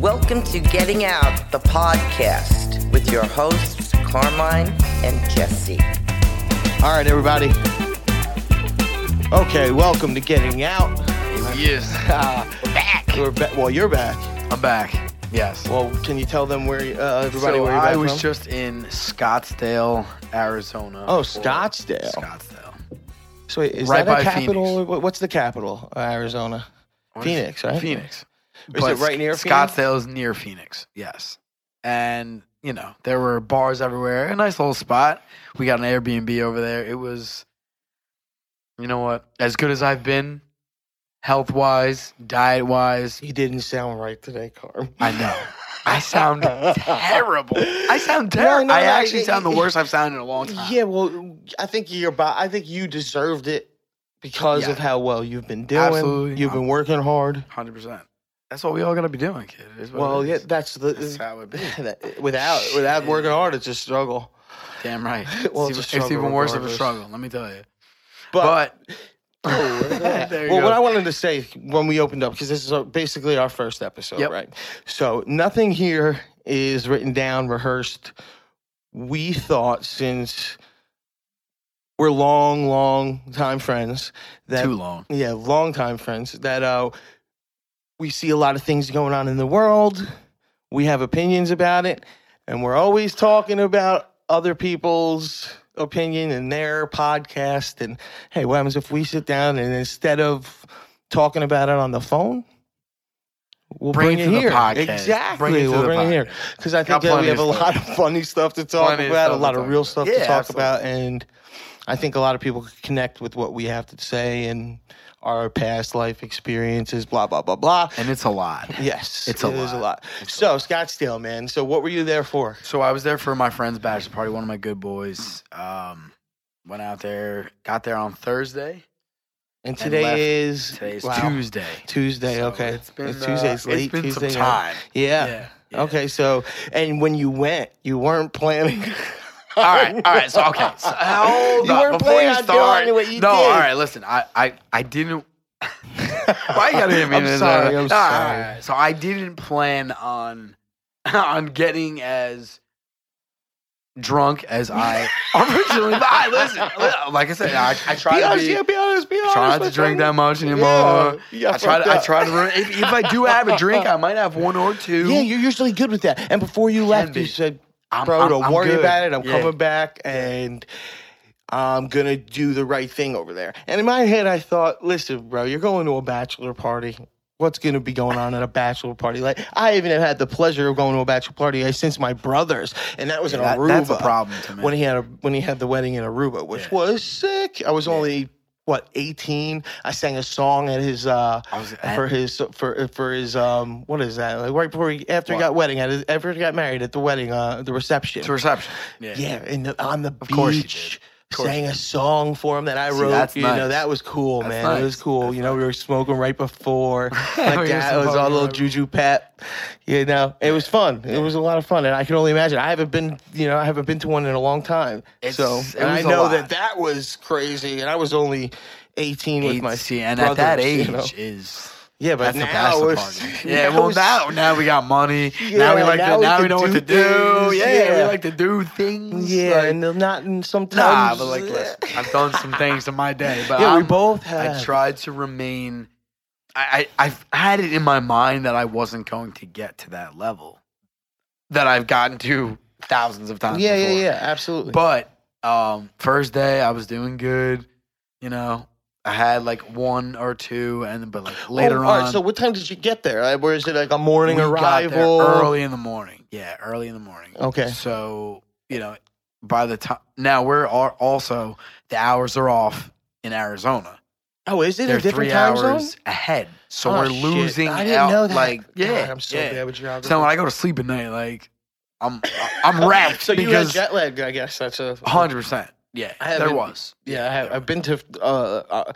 Welcome to Getting Out, the podcast, with your hosts, Carmine and Jesse. All right, everybody. Okay, welcome to Getting Out. Yes. we're back. We're back. Well, you're back. I'm back. Yes. Well, can you tell them where uh, everybody so where you're I was from? just in Scottsdale, Arizona. Oh, Scottsdale. Scottsdale. So wait, is right that a capital? Phoenix. or What's the capital? of Arizona. Phoenix, right? Phoenix. Is it right near Phoenix? Scottsdale is near Phoenix. Yes. And you know there were bars everywhere. A nice little spot. We got an Airbnb over there. It was, you know what? As good as I've been, health wise, diet wise. He didn't sound right today, Carm. I know. I sound terrible. I sound terrible. no, I no, actually y- sound the y- worst I've sounded in a long time. Yeah, well, I think you're about. I think you deserved it because Yeah. of how well you've been doing. Absolutely. You've been working hard. Hundred percent. That's what we all gotta be doing, kid. It is what Well, yeah, that's the That's how it be. without without working hard, it's a struggle. Damn right. Well, it's, it's it's even worse of a struggle. Let me tell you. But, But, Oh, look at that. There you well, what I wanted to say when we opened up, because this is basically our first episode, Yep. right? So nothing here is written down, rehearsed. We thought since we're long, long time friends that too long. yeah, long time friends that uh, we see a lot of things going on in the world. We have opinions about it, and we're always talking about other people's opinion and their podcast. And hey, what happens if we sit down and instead of talking about it on the phone, we'll Bring bring, it it to the here? Exactly, Bring it we'll bring it here because I think that we have a lot of funny stuff to talk Plenty about, a lot of real stuff to talk absolutely. about, and I think a lot of people connect with what we have to say and our past life experiences, blah blah blah blah. And it's a lot. Yes, It's a it is a lot. lot. So Scottsdale, man. So what were you there for? So I was there for my friend's bachelor party, one of my good boys. Um, went out there, got there on Thursday. And today is Today's wow, Tuesday. Tuesday. So okay, It's been, It's uh, late It's been Tuesday. some time. Yeah. yeah. Okay. So and when you went, you weren't planning. All right, all right. So okay, so hold You up. weren't Before you start, what you no, did. all right. Listen, I, I, I didn't. Why you gotta hit me? I'm sorry, I'm All right, sorry. right. So I didn't plan on on getting as drunk as I originally. but I listen, like I said, I, I try be to honest, be. yeah, be honest, be honest. Try not to drink that much anymore. Yeah, I try. I try to. If, if I do have a drink, I might have one or two. Yeah, you're usually good with that. And before you left, be. you said, I'm- "Bro, I'm- don't I'm worry good. about it. I'm Yeah. coming back, and I'm gonna do the right thing over there." And in my head, I thought, "Listen, bro, you're going to a bachelor party. What's gonna be going on at a bachelor party? Like, I even have had the pleasure of going to a bachelor party since my brother's, and that was in That- Aruba. that's a problem to me. when he had a when he had the wedding in Aruba, which Yeah. was sick. I was only what 18. I sang a song at his uh was for his for for his um what is that like right before he after he got wedding at his, after he got married at the wedding uh the reception to reception. Yeah. yeah and the, on the beach. Of course sang a song for him that I See, wrote. that's you know that was cool That's man. It was cool. That's you know we were smoking right before. We like were that it was all a little juju pep you know. It was fun. It was a lot of fun and I can only imagine. I haven't been you know I haven't been to one in a long time. It's- so and I know that that was crazy and I was only 18 with my 18, and at that age you know. is Yeah, but that's the now bachelor it's- party. Yeah, now well now now we got money. now we Yeah, like now to we now we can know what to do. things, Yeah, we like to do things. Yeah, like, and they're not and nah, sometimes. but like listen, I've done some things in my day, but yeah, we I'm- both I tried to remain. I, I I've had it in my mind that I wasn't going to get to that level that I've gotten to thousands of times. Yeah, yeah, yeah, absolutely. But um, first day I was doing good. You know, I had like one or two, and but like oh, later oh, on, All right, so what time did you get there? Like, Where is it like a morning we got there arrival? early in the morning. Yeah, early in the morning. Okay. So you know, by the time now we're al- also the hours are off in Arizona. Oh, is it They're a different three time hours zone? ahead, so Oh, we're shit. losing I didn't out. know that. Like, God, yeah, I'm so yeah. bad with geography. So when I go to sleep at night, like I'm I'm wrecked so you had jet lag, I guess. That's a hundred percent. Yeah, I there haven't- was. Yeah, I have, I've been to uh, uh,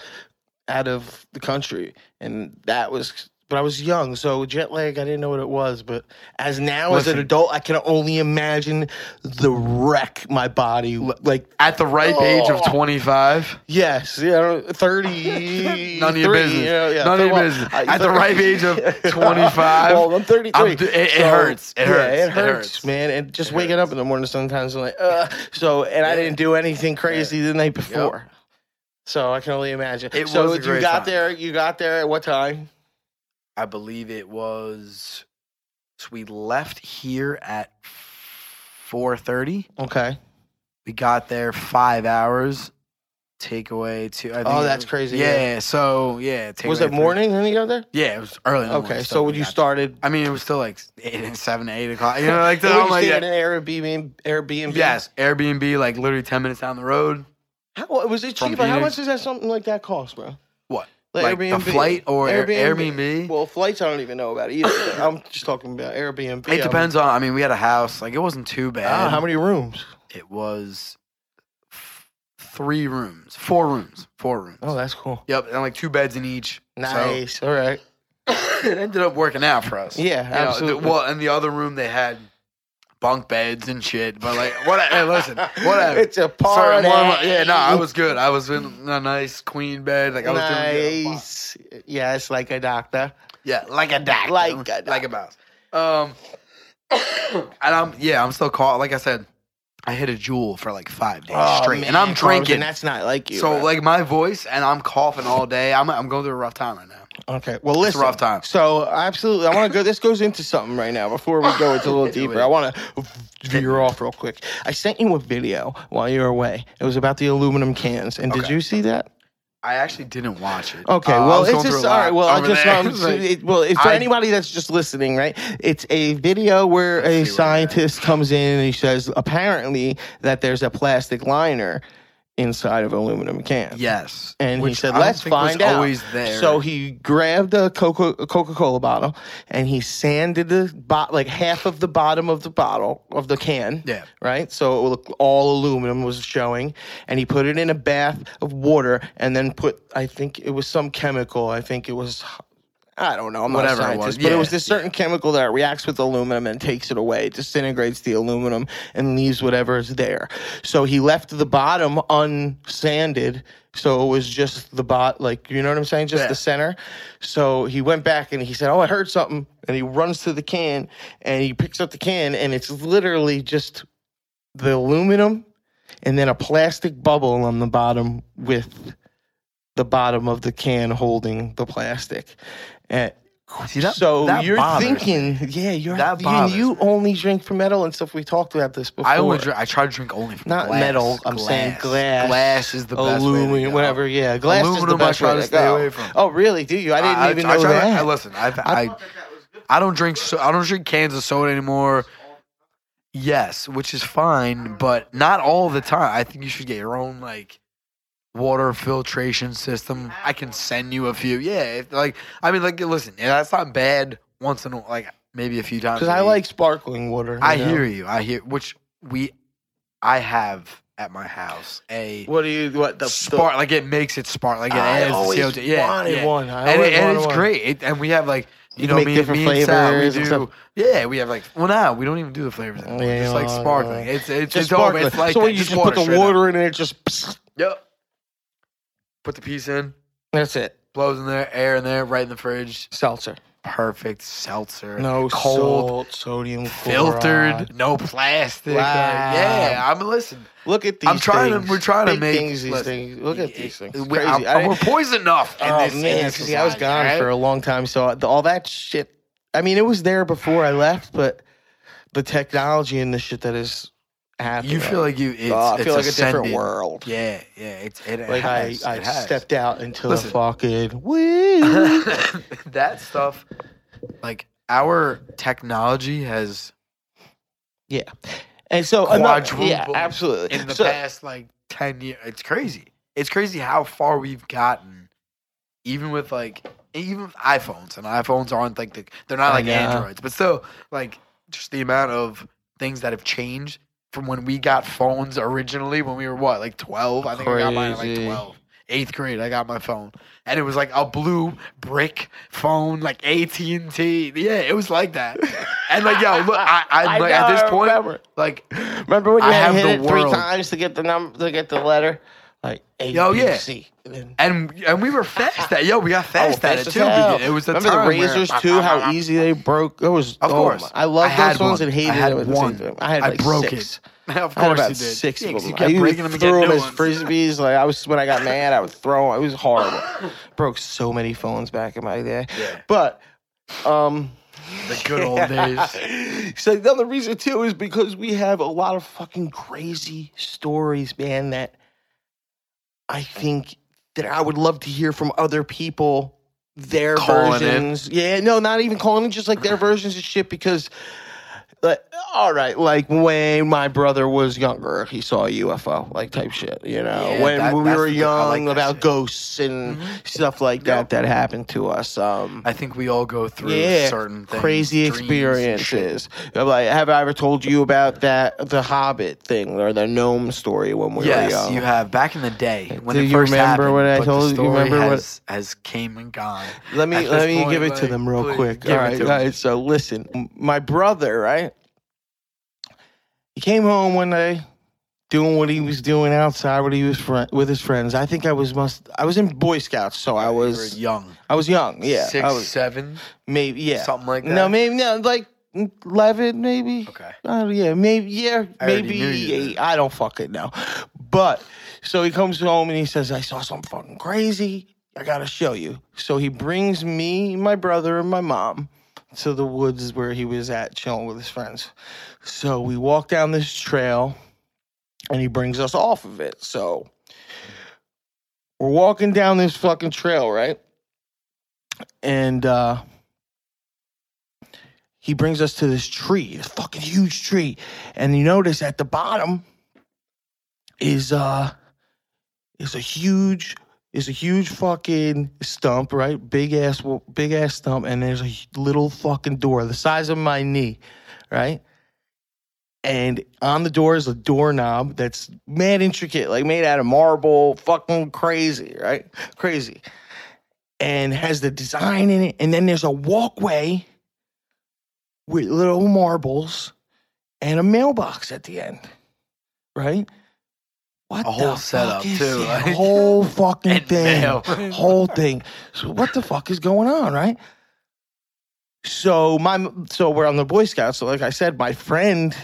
out of the country, and that was but I was young, so jet lag I didn't know what it was. But as now as an adult, I can only imagine the wreck my body like. At the ripe age of Oh. 25, Yes, yeah, thirty. None of your business. None of your business. At the ripe age of 25, well, I'm 33. It- it so, hurts. It yeah, hurts. It It hurts, hurts. man. And just It waking hurts. up in the morning sometimes, I'm like, uh. So, and I didn't do anything crazy the night before. So I can only imagine. It so was you got time. there. You got there at what time? I believe it was. So we left here at 4:30. Okay. We got there five hours. Takeaway to. I think Oh, that's was- crazy, Yeah. yeah. So yeah. Was it morning when you got there? Yeah, it was early. Okay. morning, So when you started, I mean, it was still like eight, seven, eight o'clock. You know, like the, I'm like, yeah. an Airbnb? Airbnb. yes, Airbnb, like literally ten minutes down the road. How, was it cheaper? How much does that something like that cost, bro? What? Like Like, the Airbnb. flight or Air- Airbnb? Well, flights I don't even know about either. I'm just talking about Airbnb. It depends on. I mean, we had a house. Like it wasn't too bad. Ah, how many rooms? It was f- three rooms, four rooms, four rooms. Oh, that's cool. Yep, and like two beds in each. Nice. All right. it ended up working out for us. Yeah, You know, absolutely. well, in the other room they had bunk beds and shit. But like, what? Hey, listen, whatever. It's a Sorry, party. of yeah, no, I was good. I was in a nice queen bed. Like I was doing good. nice. Yes, like a doctor. Yeah, like a doctor. Like a like a mouse. Um, and I'm yeah, I'm still caught. Like I said, I hit a jewel for like five days straight, and I'm Oh, drinking. And that's not like you. so bro. like my voice, and I'm coughing all day. I'm I'm going through a rough time right now. Okay. Well, listen. It's a rough time. So absolutely, I want to go. This goes into something right now. Before we go into a little deeper, I want to veer off real quick. I sent you a video while you were away. It was about the aluminum cans, and did you see that? I actually didn't watch it. Okay, Uh, well, it's just all right. Well, I just um, It was like- it, well, if for I- anybody that's just listening, right? It's a video where a see what it is. scientist comes in and he says apparently that there's a plastic liner inside of aluminum cans. yes, And he which said, I don't "Let's think was find out." Always there. So he grabbed a Coca Coca Cola bottle and he sanded the bot like half of the bottom of the bottle of the can. Yeah. Right. So it would look all aluminum was showing, and he put it in a bath of water and then put I think it was some chemical. I think it was. I don't know. I'm Whatever not a it was, scientist, but it was this certain chemical that reacts with aluminum and takes it away, disintegrates the aluminum and leaves whatever is there. So he left the bottom unsanded, so it was just the bot, like you know what I'm saying, just Yeah. the center. So he went back and he said, "Oh, I heard something," and he runs to the can and he picks up the can and it's literally just the aluminum and then a plastic bubble on the bottom with the bottom of the can holding the plastic. And See, that- so that you're bothers thinking, yeah, you're That you, bothers you only drink for metal and stuff. We talked about this before. I only drink, I try to drink only from Not glass. metal, I'm saying glass. Glass is the best way to aluminum, go. whatever. Yeah, glass Aluminum, is the best I try to stay away from. Oh, really? Do you? I didn't I- even I know try that. I- listen, I've, I, I don't drink. So, I don't drink cans of soda anymore. Yes, which is fine, but not all the time. I think you should get your own like water filtration system. I can send you a few. Yeah, if, like I mean, like listen, yeah, that's not bad. Once in a like maybe a few times. Because a I week. like sparkling water. I know? hear you. I hear which we. I have at my house a What do you? What the spark like it makes it spark like it I adds always CO2. Yeah, wanted yeah. one. I and, always it, and it's one. great. It, and we have like you You know make me, different me and Sal, we flavors and do. stuff. Yeah, we have like well now we don't even do the flavors anymore. Yeah, just like no, sparkling. no. It's it's Just it's all sparkling. it's like so that. what, you just, put the straight up. water in and it just. Yep. Put the piece in, That's it. blows in there, air in there, right in the fridge. Seltzer. Perfect seltzer. No cold, salt, sodium, filtered, chloride. no plastic. Like, Wow. yeah, I'm listen. Look at these. I'm trying things. to. We're trying to make things. These listen, things. Look at these things. it- It's crazy. I'm- I- we're poisoned enough. In oh this, man, see, I was gone right? for a long time, so the- all that shit. I mean, it was there before I left, but the technology and the shit that is happening. You feel like you. It's, oh, I it's feel like a different world. Yeah, yeah. It's it, it Like has, I, I has. stepped out into Listen. the fucking woo. that stuff, like our technology has yeah, and so another- Quadrupled yeah, absolutely. in the So- past like ten years. It's crazy. It's crazy how far we've gotten, even with like even with iPhones and iPhones aren't like the they're not like. Androids, but still like just the amount of things that have changed from when we got phones originally when we were what like twelve. I think I got mine at like Crazy. twelve. eighth grade. I got my phone, and it was like a blue brick phone, like AT and T. Yeah, it was like that. And like, yo, look, I, I, I like, know, at this point, remember. like, Remember when you I had hit the it three times to get the number to get the letter? Like A, Yo, B, yeah. C. And then- and and we were fast at yo, we got fast Oh, at fast it too. hell. It was the Remember the time where- razors too? How easy they broke. It was. Of oh course. my- I love I those ones one. and hated I had them at one. I had I broke six. it. Of I had course about you did. six Yeah, of 'cause them. You kept used breaking them and threw getting them as ones. frisbees. Like I was when I got mad, I would throw them. It was horrible. Broke so many phones back in my day. Yeah. But um The good old days. so the other reason too is because we have a lot of fucking crazy stories, man, that I think that I would love to hear from other people their Calling in. versions. Yeah, no, not even calling in, just like their versions of shit because like, all right, like when my brother was younger, he saw a UFO, like type shit, you know. Yeah, when that- we were the- I like young, that about shit. ghosts and Mhm. stuff like Yep. that that happened to us. Um, I think we all go through yeah, certain things, crazy dreams and shit. experiences. Like, have I ever told you about that the Hobbit thing or the gnome story when we yes, were young? Yes, you have. Back in the day when Do it you first remember happened, what I but told the you? story Remember what- has, has came and gone. Let me let me point, give it to them real quick. All right, All right, guys. So listen, my brother, right? He came home one day, doing what he was doing outside, what he was with his friends. I think I was must. I was in Boy Scouts, so I was. young, I was young. Yeah, six, I was seven, maybe. Yeah, something like that. no, maybe no, like eleven, maybe. Okay. Oh yeah, maybe yeah, I maybe eight. I don't fucking know. But so he comes home and he says, "I saw something fucking crazy. I gotta show you." So he brings me, my brother, and my mom to the woods where he was at chilling with his friends. So we walk down this trail, and he brings us off of it. So we're walking down this fucking trail, right? And uh he brings us to this tree, this fucking huge tree. And you notice at the bottom is uh is a huge is a huge fucking stump, right? Big ass big ass stump and there's a little fucking door the size of my knee, right? And on the door is a doorknob that's mad intricate, like made out of marble, fucking crazy, right? Crazy. And has the design in it. And then there's a walkway with little marbles and a mailbox at the end, right? What A whole the setup, too, like- whole fucking thing, whole thing. So what the fuck is going on, right? So my so we're on the Boy Scouts. So like I said, my friend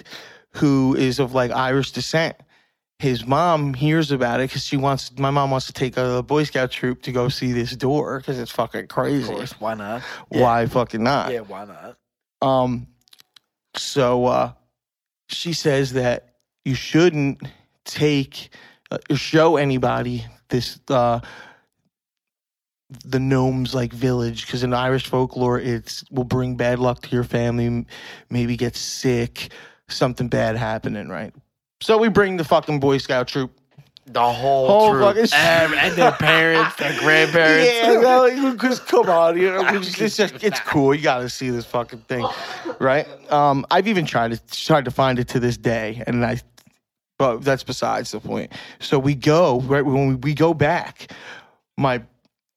who is of like Irish descent, his mom hears about it because she wants my mom wants to take a Boy Scout troop to go see this door because it's fucking Of crazy. course, why not? Yeah. Why fucking not? Yeah, why not? Um, so uh, she says that you shouldn't take uh, show anybody this uh the gnomes like village because in Irish folklore it's will bring bad luck to your family, maybe get sick, something bad happening, right? So we bring the fucking Boy Scout troop. The whole, Whole troop. fucking and, and their parents, their grandparents. Yeah, because come on, you know, it's, just, it's cool. You got to see this fucking thing, right? Um, I've even tried to tried to find it to this day, and I, but that's besides the point. So we go right when we, we go back, my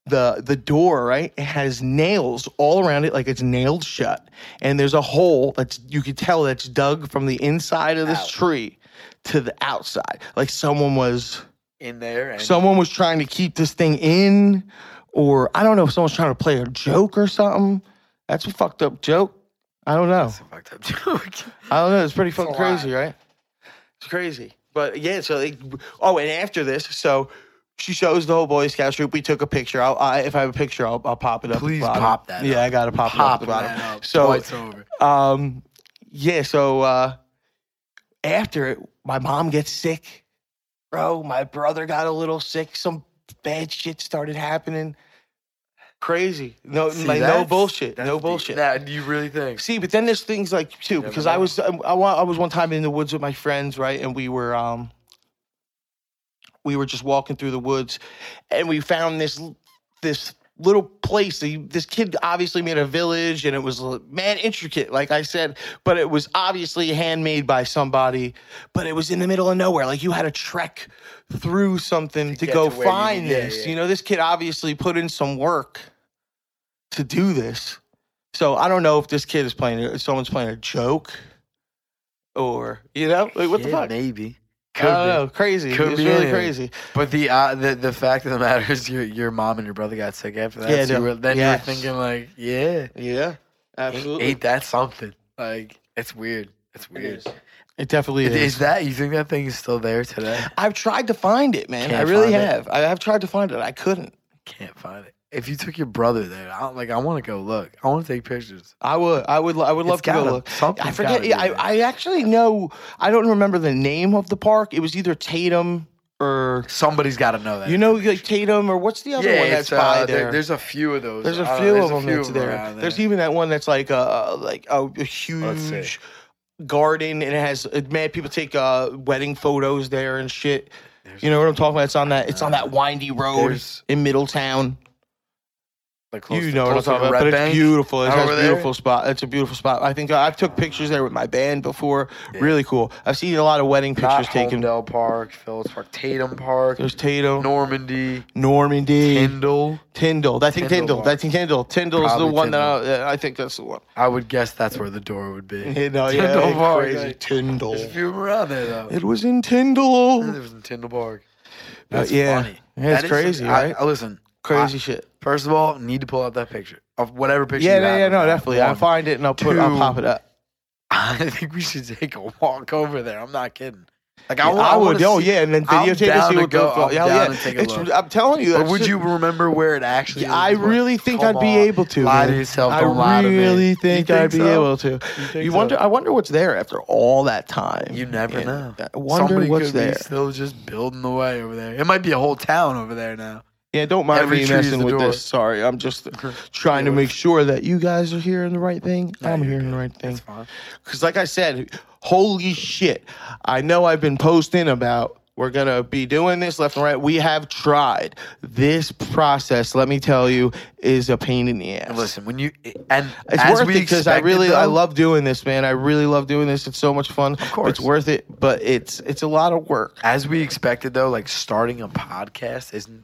the the door right it has nails all around it like it's nailed shut and there's a hole that's you could tell that's dug from the inside of this Out. tree to the outside like someone was in there. And someone was trying to keep this thing in, or I don't know if someone's trying to play a joke or something. That's a fucked up joke. I don't know. That's a fucked up joke. I don't know. It's pretty fucking crazy, right? It's crazy. But yeah, so they, oh, and after this, so she shows the whole Boy Scout troop. We took a picture. I'll, I, if I have a picture, I'll, I'll pop it up. Please pop that Yeah, up. I got to pop, Pop it up that the bottom. up. So Flight's over. um, yeah, so uh, after it, my mom gets sick, bro. My brother got a little sick. Some bad shit started happening. Crazy. No, See, like no bullshit. No bullshit. Nah, do you really think? See, but then there's things like too because I was I, I I was one time in the woods with my friends, right, and we were um we were just walking through the woods, and we found this this little place. This kid obviously made a village, and it was man intricate, like I said. But it was obviously handmade by somebody. But it was in the middle of nowhere. Like you had to trek through something to, get go to where you find yeah, this. yeah. You know, this kid obviously put in some work to do this. So I don't know if this kid is playing, if someone's playing a joke, or you know, like what the Yeah, fuck? Maybe. I don't be. know. Crazy. Could it's be really crazy. But the uh, the the fact of the matter is, your your mom and your brother got sick after that. Yeah, so you were, then Yes. you were thinking like, yeah, Yeah, absolutely. ain't that something? Like, it's weird. It's weird. is. It definitely Is, is. that you think that thing is still there today? I've tried to find it, man. Can't I really find it? have. I have tried to find it. I couldn't. Can't find it. If you took your brother there, I like. I want to go look. I want to take pictures. I would. I would. I would love It's to go gotta- look. something's I forget. gotta be yeah, I, there. I actually know. I don't remember the name of the park. It was either Tatum or Somebody's got to know that. you know, like Tatum or what's the other yeah, one that's it's, uh, by there- there? There's a few of those. There's a I don't few know, of them that's there. around There's even that one that's like a like a, a see. huge garden and it has uh, man people take uh wedding photos there and shit. You know what I'm talking about? It's on that it's on that windy road There's- in Middletown. Like You know what I'm talking about, Red but it's beautiful. It has over a there? beautiful spot. It's a beautiful spot. I think I, I've took pictures there with my band before. Yeah. Really cool. I've seen a lot of wedding Not pictures taken. Holmdel Park, Phillips Park, Tatum Park, There's Tatum, Normandy, Normandy, Tyndall. Tyndall. I think Tyndall Tyndall. I think Tyndall. Tyndall's the one that I, I think that's the one. I would guess that's where the door would be. You know, yeah, Tyndall Park, crazy. like, Tyndall. There's a few around there though. It was in Tyndall. It was in Tyndall Park. Uh, That's yeah. funny. Yeah, it's That crazy, right? I, listen, Crazy I- shit. First of all, need to pull out that picture of whatever picture. Yeah, you yeah, yeah, no, definitely. I'll find it and I'll put. I'll Two. pop it up. I think we should take a walk over there. I'm not kidding. Like Yeah, I, I, I would. Oh yeah, and then videotape and see what go- the. I'm yeah. to a It's- I'm telling you. But would shit- you remember where it actually? Yeah, is? I really think Come I'd be on. able to. Lie to man. yourself. I Don't lie to me. really You think, I'd be so? able to. You so? wonder. I wonder what's there after all that time. You never And know. I wonder Somebody what's could there. be still just building the way over there. It might be a whole town over there now. Yeah, don't mind Every me messing with door. this. Sorry, I'm just trying to make sure that you guys are hearing the right thing. I'm hearing good. the right thing. Because, like I said, holy shit. I know I've been posting about we're going to be doing this left and right. We have tried. This process, let me tell you, is a pain in the ass. Listen, when you and It's as worth we it because I really I love doing this, man. I really love doing this. It's so much fun. Of course. it's worth it, but it's it's a lot of work. as we expected though. Like starting a podcast isn't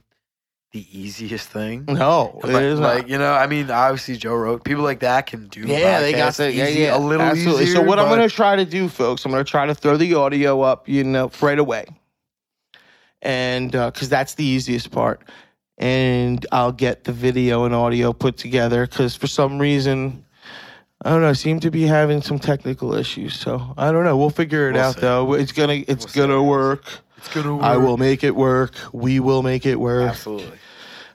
the easiest thing. No, it Like, is like, not. you know, I mean, obviously Joe wrote people like that can do. Yeah, they got the yeah, yeah, a little absolutely. easier. so what I'm going to try to do, folks, I'm going to try to throw the audio up, you know, right away, and uh, because that's the easiest part, and I'll get the video and audio put together. Because for some reason, I don't know, I seem to be having some technical issues. So I don't know. We'll figure it We'll out, see. though. It's gonna it's We'll gonna work. It's gonna work. I will make it work. We will make it work. absolutely.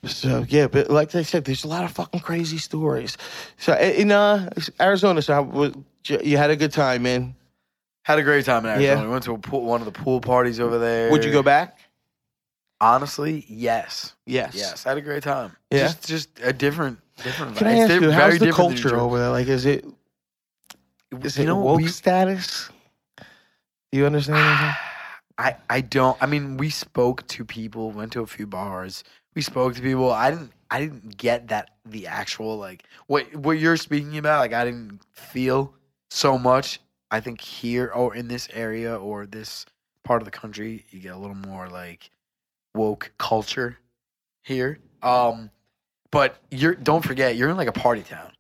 So yeah, but like I said, there's a lot of fucking crazy stories. So in uh, Arizona, so you had a good time, man. Had a great time in Arizona. Yeah. We went to a pool, one of the pool parties over there. Would you go back? Honestly, yes, Yes. yes. I had a great time. Yeah? just just a different, different. Can I ask you, how's the different than New culture over there? Like, is it is You it know, woke we- status? Do you understand? I I don't. I mean, we spoke to people, went to a few bars. We spoke to people. I didn't. I didn't get that the actual like what what you're speaking about. Like I didn't feel so much. I think here or in this area or this part of the country, you get a little more like woke culture here. Um, but you're don't forget you're in like a party town.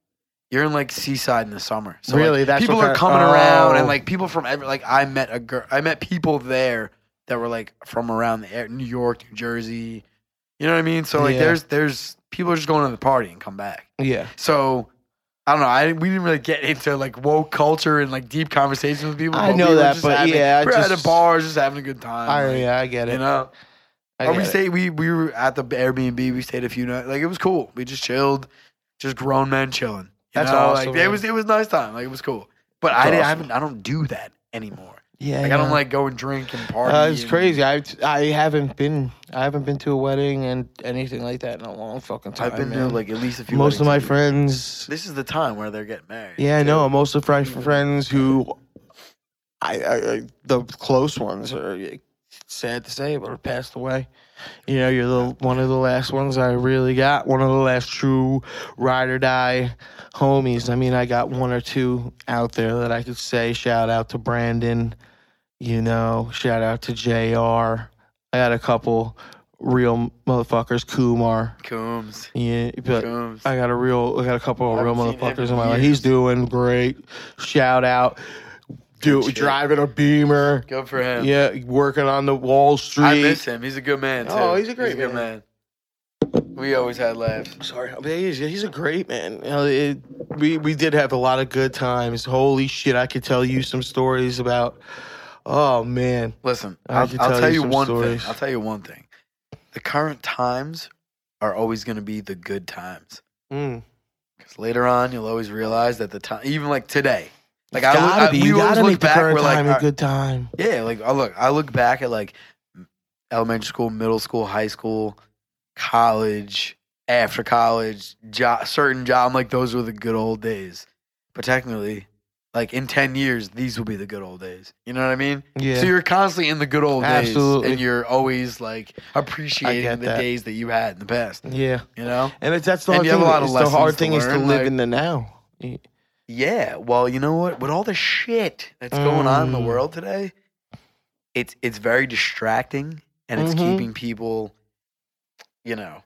You're in like Seaside in the summer. So like, That's people are coming around and oh. like people from every like I met a girl. I met people there that were like from around the air, New York, New Jersey. You know what I mean? So like Yeah. there's there's people are just going to the party and come back. Yeah. So I don't know. I we didn't really get into like woke culture and like deep conversations with people. I know we that, but having- yeah, we're at just- a bar, just having a good time. I like, yeah, I get it. you know. I Or we it. stayed. We we were at the Airbnb. We stayed a few nights. Like it was cool. We just chilled, just grown men chilling. That's know? awesome, Like it was it was nice time. Like it was cool. But That's I didn't. I, awesome. haven't, I don't do that anymore. Yeah, Like I don't like go and drink and party. Uh, it's and- crazy. I I haven't been I haven't been to a wedding and anything like that in a long fucking time. I've been man. to like at least a few. most of my friends. This is the time where they're getting married. Yeah, I know. Most of my friends who, I, I, I the close ones are sad to say, but are passed away. You know, you're the one of the last ones I really got. One of the last true ride or die homies. I mean, I got one or two out there that I could say. Shout out to Brandon. You know, shout out to Jr. I got a couple real motherfuckers. Kumar. Coombs. Yeah, but Coombs. I got a real, I got a couple of real haven't seen him motherfuckers in my life. He's doing great. Shout out, do shit. driving a Beamer. Good for him. Yeah, working on the Wall Street. I miss him. He's a good man too. Oh, he's a great good man. We always had laughs. Sorry, but he's, he's a great man. You know, it, we we did have a lot of good times. Holy shit, I could tell you some stories about. Oh man, Listen, I I'll, could I'll tell tell you you one stories. thing. I'll tell you one thing. The current times are always going to be the good times. mm. Because later on, you'll always realize that the time, even like today, like It's I, I we You always gotta look back. We're like, a good time. yeah, like I look, I look back at like elementary school, middle school, high school, college, after college, job, certain job. I'm like, those were the good old days. But technically, like in ten years, these will be the good old days. You know what I mean? Yeah, So you're constantly in the good old days, and you're always like appreciating the that. days that you had in the past. yeah, You know? and it's, that's the hard thing. have a lot of it's the hard to is to live like- in the now. Yeah. Well, you know what? With all the shit that's going on in the Mm. world today, it's it's very distracting, and it's Mhm. keeping people, you know,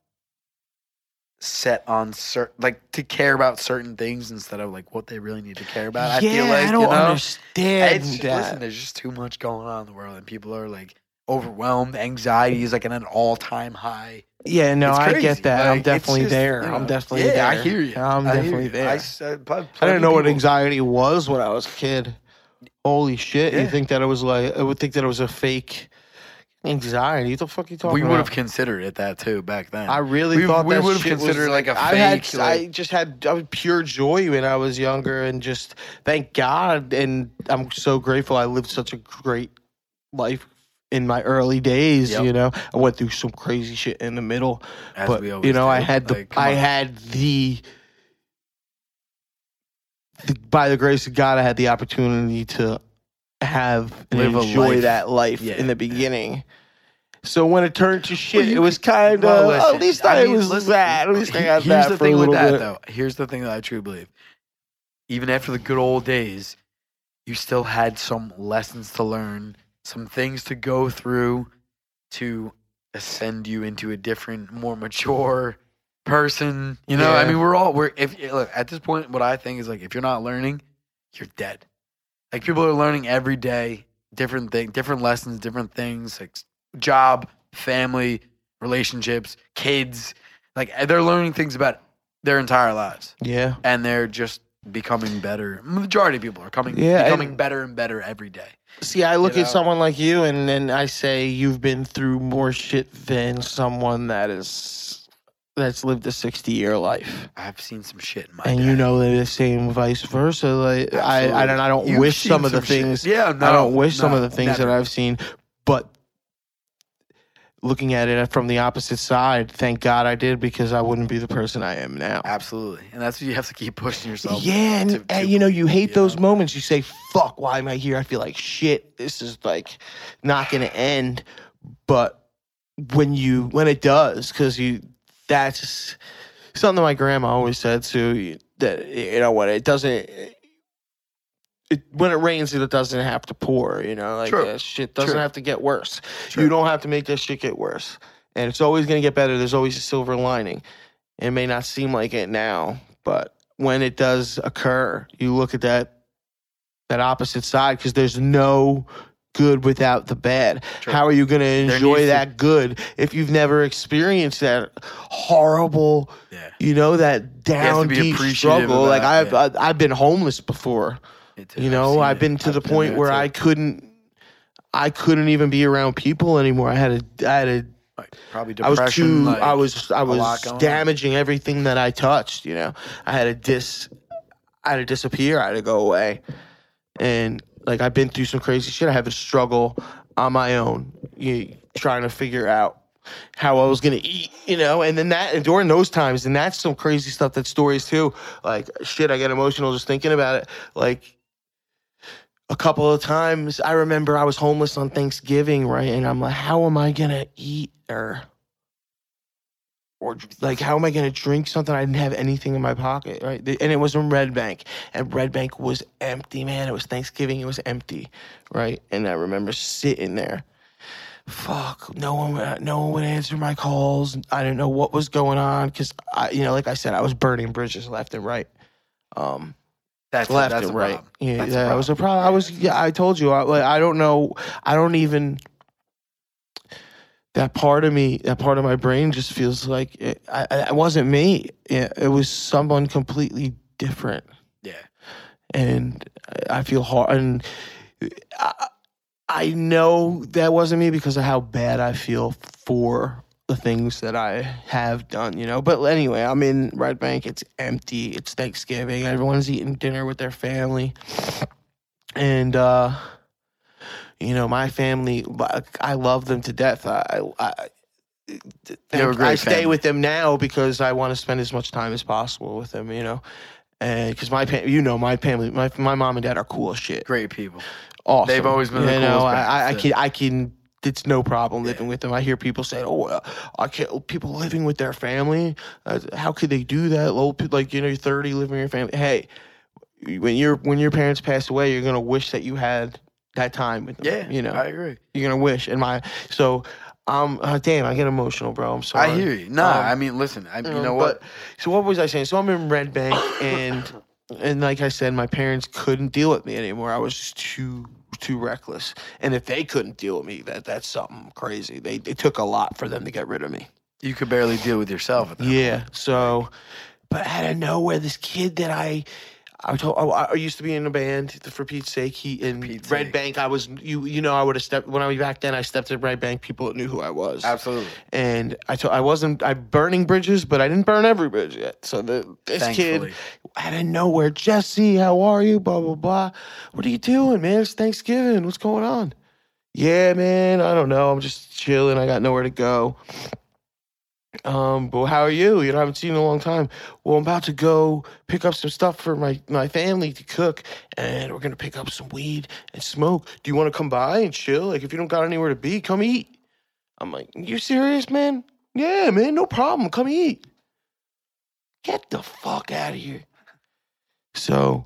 set on certain like to care about certain things instead of like what they really need to care about. I yeah, feel like I don't you know, understand it's, that. listen, there's just too much going on in the world, and people are like overwhelmed. Anxiety is like at an all time high. Yeah, no, I get that. I'm definitely just, there. you I'm definitely yeah, there. I hear you. I'm I definitely you. there. I, I, s- uh, pl- didn't know what anxiety was when I was a kid. Holy shit! You think that it was like I would think that it was a fake anxiety. What the fuck are you talking about? We about? would have considered it that too back then. I really we- thought we that would've shit was considered, like, a I had, fake, I like- just had I was pure joy when I was younger, and just thank God, and I'm so grateful I lived such a great life in my early days. Yep. You know, I went through some crazy shit in the middle, As but we always you know, I had the Like, I on. had the, the by the grace of God, I had the opportunity to have and Live enjoy life. that life Yeah. in the beginning. So when it turned to shit, you it was kind of well, at least I, mean, was listen, that. At least I got Here's that the for a thing with that, bit. though. Here's the thing that I truly believe. Even after the good old days, you still had some lessons to learn, some things to go through to ascend you into a different, more mature person. You know, I mean, we're all we're if eh, look at this point. What I think is like, if you're not learning, you're dead. Like people are learning every day, different thing, different lessons, different things, like job, family, relationships, kids. Like eh, they're learning things about their entire lives, Yeah, and they're just becoming better. Majority of people are coming, Yeah, becoming and- better and better every day. See, I look You at someone like you, and then I say you've been through more shit than someone that is that's lived a sixty year life. I've seen some shit in my life. and day. you know the same vice versa. Like I, I don't, I don't You've wish some of the some shit. things. Yeah, no, I don't wish some of the things never. that I've seen, but looking at it from the opposite side, thank God I did because I wouldn't be the person I am now. Absolutely, and that's what you have to keep pushing yourself. Yeah, and, to- to- and you know, you hate you those know? moments. You say, "Fuck, why am I here?" I feel like shit. This is like not going to end. But when you when it does, because you that's something my grandma always said too. you- That you know what it doesn't. It, when it rains, it doesn't have to pour. You know, like True. that shit doesn't True. have to get worse. True. You don't have to make that shit get worse, and it's always going to get better. There's always a silver lining. It may not seem like it now, but when it does occur, you look at that that opposite side because there's no good without the bad. True. How are you going to enjoy to- that good if you've never experienced that horrible, Yeah, you know, that down deep struggle? Like I've yeah. I, I've been homeless before. Too. You I've know, I've it. been to I've the point where too. I couldn't I couldn't even be around people anymore. I had a I had a Like, probably I was too. like, I was. I was going on. damaging everything that I touched. You know, I had to dis. I had to disappear. I had to go away, and like I've been through some crazy shit. I had to struggle on my own, you, trying to figure out how I was gonna eat. You know, and then that and during those times, and that's some crazy stuff. That stories too. Like shit, I get emotional just thinking about it. Like a couple of times I remember I was homeless on Thanksgiving, right? And I'm like, how am I gonna eat or or like how am I gonna drink something? I didn't have anything in my pocket, right? And it was in Red Bank, and Red Bank was empty, man. It was Thanksgiving, it was empty, right? And I remember sitting there. Fuck, no one, no one would answer my calls. I didn't know what was going on because I, you know, like I said, I was burning bridges left and right. Um, That's left that's and right. problem. Yeah, That's that was a problem. I was yeah, I told you. I like I don't know. I don't even that part of me, that part of my brain just feels like it, I, I- it wasn't me. It, it was someone completely different, Yeah. and I feel hard. And I, I know that wasn't me because of how bad I feel for the things that I have done, you know. But anyway, I'm in Red Bank. It's empty. It's Thanksgiving. Everyone's eating dinner with their family, and uh, you know, my family. I love them to death. I, I, They're a great I stay family. with them now because I want to spend as much time as possible with them. You know. And because my, you know, my family, my my mom and dad are cool as shit Great people. awesome. They've always been the You know, I, I, I can, I can. It's no problem living with them. I hear people say, "Oh, uh, I can't." People living with their family. Uh, how could they do that? Low, like you know, you're 30, living with your family. Hey, when your when your parents pass away, you're gonna wish that you had that time with them. Yeah. you know, I agree. you're gonna wish. And my so, um, uh, damn, I get emotional, bro. I'm sorry. I hear you. Nah, Um, I mean, listen. I, you um, know what? but- so what was I saying? So I'm in Red Bank, and and like I said, my parents couldn't deal with me anymore. I was just too too reckless. And if they couldn't deal with me, that that's something crazy. They it took a lot for them to get rid of me. You could barely deal with yourself at that. Yeah. So, but out of nowhere, this kid that I. I told. I, I used to be in a band. For Pete's sake, he in Pete's Red sake. Bank. I was you. You know, I would have stepped when I was back then. I stepped at Red Bank. People knew who I was Absolutely. and I told I wasn't I burning bridges, but I didn't burn every bridge yet. So the this Thankfully. kid out of nowhere, Jesse, how are you? Blah blah blah. What are you doing, man? It's Thanksgiving. What's going on? Yeah, man. I don't know. I'm just chilling. I got nowhere to go. Um, but how are you? You know, I haven't seen you in a long time. Well, I'm about to go pick up some stuff for my my family to cook, and we're gonna pick up some weed and smoke. Do you want to come by and chill? Like, if you don't got anywhere to be, come eat. I'm like, you serious, man? Yeah, man, no problem. Come eat. Get the fuck out of here. So,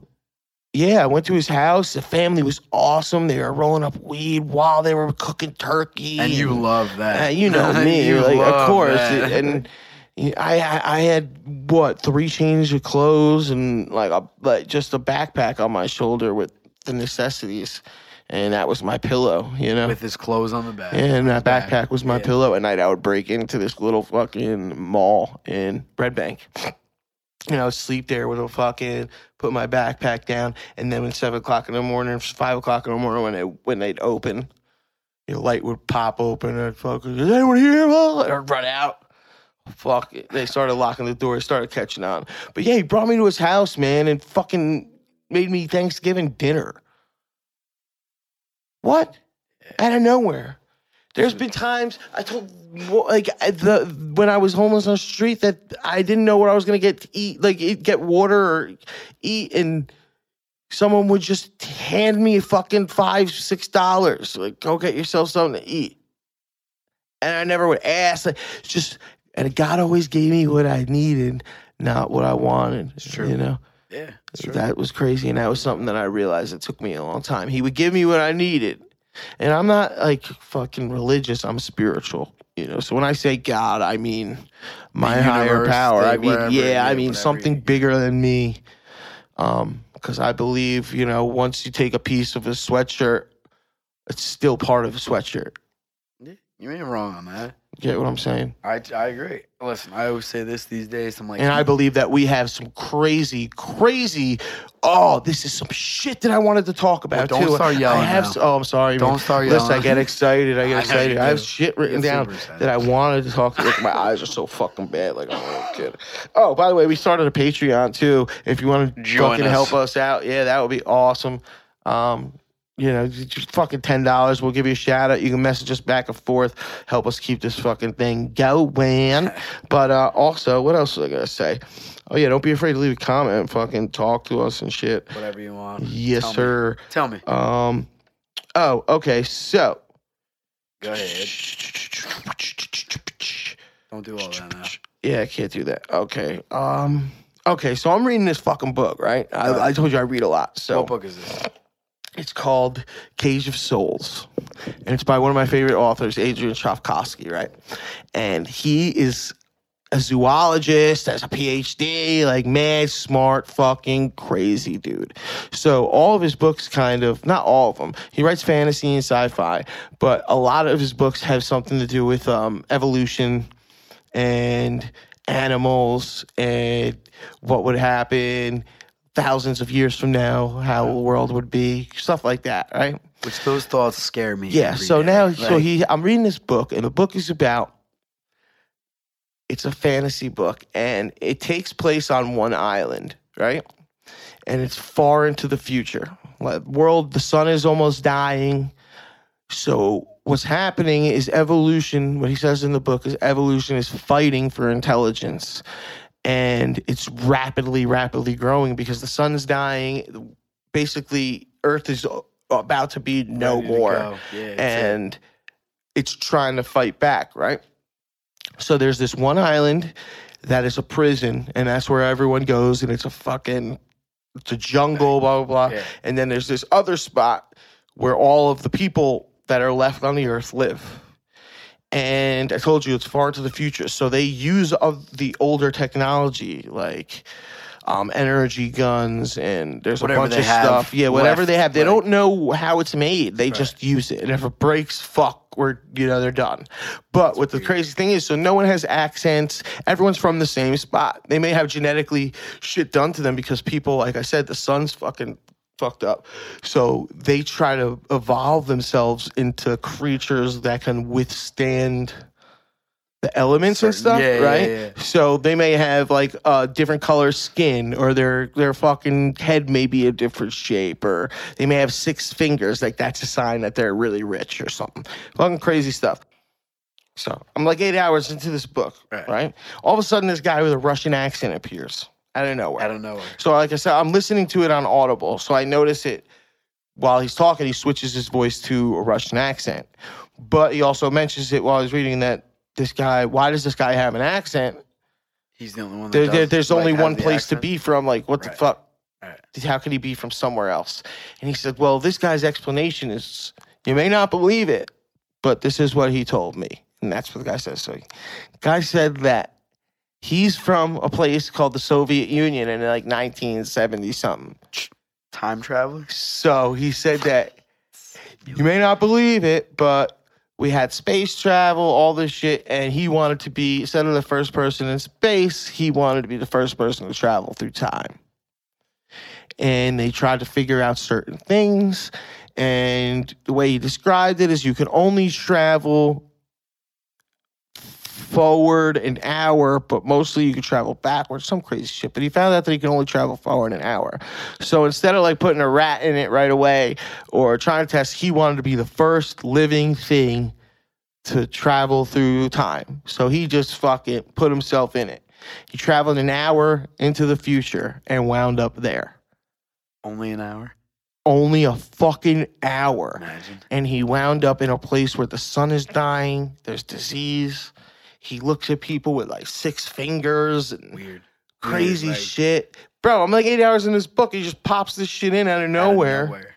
yeah, I went to his house. The family was awesome. They were rolling up weed while they were cooking turkey. And you love that. Uh, you know me, You like, of course. that. And I, I, I had what three changes of clothes and like a like just a backpack on my shoulder with the necessities, and that was my pillow. You know, with his clothes on the back. and that His back. backpack was my Yeah. pillow. At night, I would break into this little fucking mall in Red Bank. I would sleep there with a fucking put my backpack down, and then when seven o'clock in the morning, five o'clock in the morning, when they when they'd open, your light would pop open, and I'd fucking is anyone here? Well, I'd run out. Fuck it. They started locking the door. Started catching on. But yeah, he brought me to his house, man, and fucking made me Thanksgiving dinner. What? Out of nowhere. There's been times I told like the when I was homeless on the street that I didn't know what I was gonna get to eat, like get water or eat, and someone would just hand me a fucking five, six dollars, like go get yourself something to eat, and I never would ask. Like, just and God always gave me what I needed, not what I wanted. It's true. you know. Yeah. That was crazy, and that was something that I realized it took me a long time. He would give me what I needed, and I'm not like fucking religious. I'm spiritual, you know. So when I say God, I mean my The higher power. I mean, wherever, yeah, I mean whatever something bigger than me. Um, because I believe, you know, once you take a piece of a sweatshirt, it's still part of a sweatshirt. You ain't wrong on that. Get what I'm saying? I I agree. Listen, I always say this these days. I'm like, And I believe that we have some crazy, crazy. Oh, this is some shit that I wanted to talk about Well, don't too. start yelling I have. Now. Oh, I'm sorry. Don't man. start yelling. Listen, I get excited. I get excited. I have shit written You're down that I wanted to talk. Look, my eyes are so fucking bad. Like I'm a little kid. Oh, by the way, we started a Patreon too. If you want to Join fucking us. help us out, yeah, that would be awesome. Um, you know, just fucking ten dollars. We'll give you a shout out. You can message us back and forth, help us keep this fucking thing going. But uh, also, what else was I gonna say? Oh yeah, don't be afraid to leave a comment and fucking talk to us and shit. Whatever you want. Yes, Tell me. sir. Tell me. Um. Oh, okay. So. Go ahead. Don't do all that now. Yeah, I can't do that. Okay. Um. Okay, so I'm reading this fucking book, right? I, I told you I read a lot. So What book is this? It's called Cage of Souls, and it's by one of my favorite authors, Adrian Tchaikovsky, right? And he is a zoologist, has a PhD, like mad, smart, fucking crazy dude. So all of his books, kind of, not all of them. He writes fantasy and sci-fi, but a lot of his books have something to do with um, evolution and animals and what would happen thousands of years from now, how the world would be, stuff like that, right? Which those thoughts scare me. Yeah. So day. now, so he, I'm reading this book, and the book is about. It's a fantasy book, and it takes place on one island, right? And it's far into the future. Like, world, the sun is almost dying. So what's happening is evolution. What he says in the book is evolution is fighting for intelligence, and it's rapidly, rapidly growing because the sun's dying. Basically, Earth is about to be no ready more. Yeah, and it's trying to fight back, right? So there's this one island that is a prison, and that's where everyone goes, and it's a fucking, it's a jungle, blah blah blah. Yeah. And then there's this other spot where all of the people that are left on the earth live. And I told you it's far into the future, so they use of the older technology like um, energy guns, and there's Whatever a bunch of stuff. Yeah, whatever left, they have, they like- don't know how it's made. They just use it, and if it breaks, fuck, we're you know they're done. But what the crazy thing is, so no one has accents. Everyone's from the same spot. They may have genetically shit done to them because people, like I said, the sun's fucking fucked up. So they try to evolve themselves into creatures that can withstand the elements and stuff, yeah, yeah, right? yeah. So they may have like a different color skin, or their their fucking head may be a different shape, or they may have six fingers. Like that's a sign that they're really rich or something. Fucking crazy stuff. So I'm like eight hours into this book, Right. right? All of a sudden, this guy with a Russian accent appears out of nowhere. I don't know. So, like I said, I'm listening to it on Audible, so I notice it while he's talking. He switches his voice to a Russian accent, but he also mentions it while he's reading that this guy. Why does this guy have an accent? He's the only one. There, there- there's only one place to be from. Like, what the fuck? Right. How can he be from somewhere else? And he said, "Well, this guy's explanation is you may not believe it, but this is what he told me." And that's what the guy says. So, guy said that he's from a place called the Soviet Union in like 1970 something. Time traveler. So he said that you may not believe it, but we had space travel, all this shit, and he wanted to be instead of the first person in space, he wanted to be the first person to travel through time. And they tried to figure out certain things, and the way he described it is you can only travel forward an hour, but mostly you can travel backwards, some crazy shit. But he found out that he can only travel forward an hour. So instead of like putting a rat in it right away or trying to test, he wanted to be the first living thing to travel through time. So he just fucking put himself in it. He traveled an hour into the future and wound up there. Only an hour. Only a fucking hour. Imagine. And he wound up in a place where the sun is dying, there's disease. He looks at people with like six fingers and Weird. crazy like- shit. Bro, I'm like eight hours in this book. He just pops this shit in out of Out of nowhere. nowhere.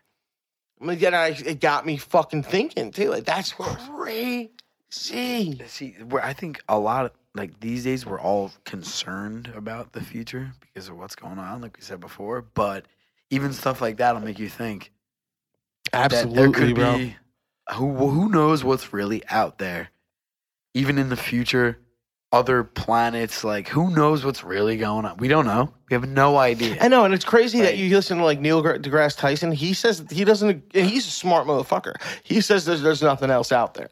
I'm like, and I, it got me fucking thinking too. Like that's crazy. See, where I think a lot of like these days we're all concerned about the future because of what's going on, like we said before. But even stuff like that'll make you think that there Absolutely, could bro. be who who knows what's really out there, even in the future. Other planets, like who knows what's really going on? We don't know. We have no idea. I know, and it's crazy that you listen to like Neil deGrasse Tyson. He says he doesn't. And he's a smart motherfucker. He says there's there's nothing else out there.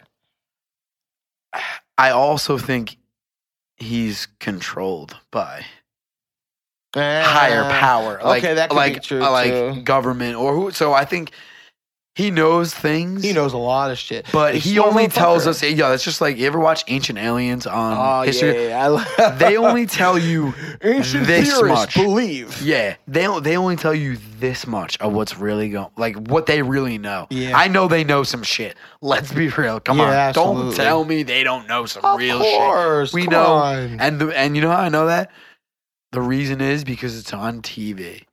I also think he's controlled by higher Ah, power, like okay, that could be like true, uh, like too. government or who. So I think he knows things. He knows a lot of shit. but He's he only tells us. Yeah, that's just like you ever watch Ancient Aliens on Oh history? yeah, yeah. They only tell you ancient this theorists much. believe. Yeah, they they only tell you this much of what's really going, like what they really know. Yeah. I know they know some shit. Let's be real. Come Yeah, on, don't tell me they don't know some Of real course, shit. We know, on. and the, and you know how I know that? The reason is because it's on TV.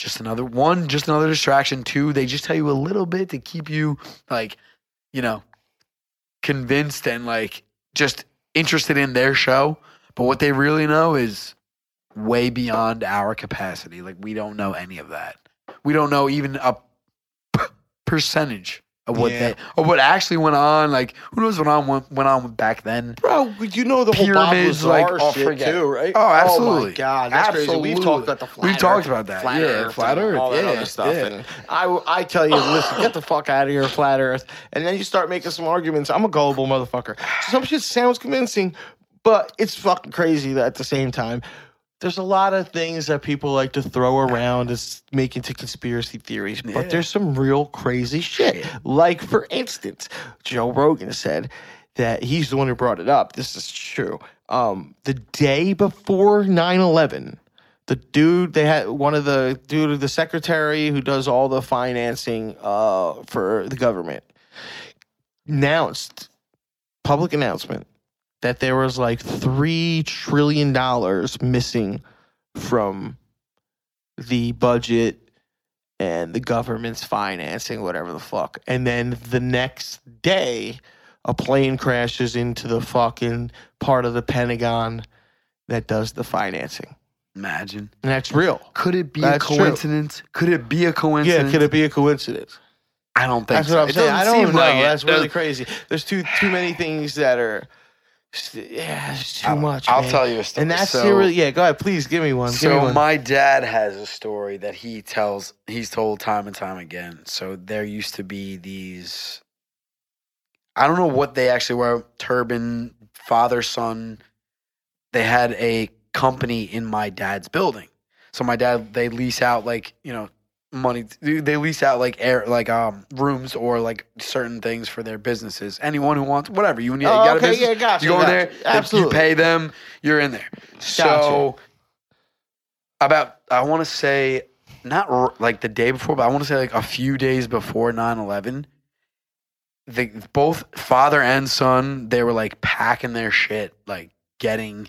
Just another one, just another distraction. Two, they just tell you a little bit to keep you like, you know, convinced and like just interested in their show. But what they really know is way beyond our capacity. Like we don't know any of that. We don't know even a percentage what Yeah. they of what actually went on. Like who knows what on went, went on back then? Bro, you know the whole Bob Pyramids, Lazar like, oh, shit forget- too, right? Oh, absolutely. Oh my god, that's crazy. We've talked about the flat We've Earth, talked about that. Flat Yeah, Earth, flat Earth, all that yeah, other stuff. yeah. And I, I tell you, listen, get the fuck out of here, flat Earth. And then you start making some arguments. I'm a gullible motherfucker. Some shit sounds convincing, but it's fucking crazy that at the same time. There's a lot of things that people like to throw around as make into conspiracy theories, but Yeah. there's some real crazy shit. Like, for instance, Joe Rogan said that he's the one who brought it up. This is true. Um, the day before 9 11, the dude, they had one of the dude, the secretary who does all the financing uh, for the government, announced, public announcement, that there was like $3 trillion missing from the budget and the government's financing, whatever the fuck. And then the next day, a plane crashes into the fucking part of the Pentagon that does the financing. Imagine. And that's real. Could it be That's a true. coincidence? Could it be a coincidence? Yeah, could it be a coincidence? I don't think That's so. what I'm It saying. I don't know. like it. That's really crazy. There's too too many things that are. Yeah, it's too much. I'll man. tell you a story. And that's So- serious. Yeah, go ahead. Please give me one. give me So one. my dad has a story that he tells. He's told time and time again. So there used to be these. I don't know what they actually were. Turban, father, son. They had a company in my dad's building. So my dad, they lease out like you know money. They lease out like air, like um rooms or like certain things for their businesses. Anyone who wants whatever you need, Oh, you got a okay, business. yeah, gotcha, You go in there, Absolutely. You pay them. You're in there. So about I want to say not r- like the day before, but I want to say like a few days before 9/11. The both father and son they were like packing their shit, like getting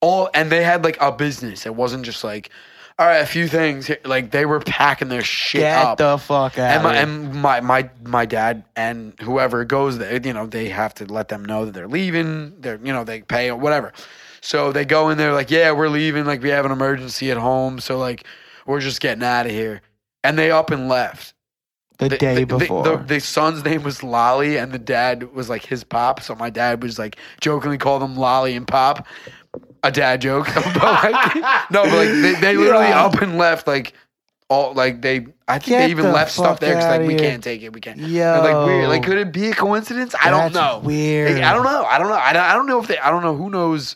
all, and they had like a business. It wasn't just like all right, a few things. here. Like they were packing their shit Get up. the fuck out. And my, and my my my dad and whoever goes there, you know, they have to let them know that they're leaving. They're you know they pay or whatever. So they go in there like, yeah, we're leaving. Like we have an emergency at home, so like we're just getting out of here. And they up and left. the, The- day the, before. The, the son's name was Lolly, and the dad was like his pop. So my dad was like jokingly called him Lolly and Pop. A dad joke, but like no, but like they, they literally Yeah. up and left like all like they. I think Get they even the left stuff there because like we here. can't take it, we can't. Yeah. Like weird, like could it be a coincidence? I don't know. Weird. Like, I don't know. I don't know. I don't, I don't know if they. I don't know who knows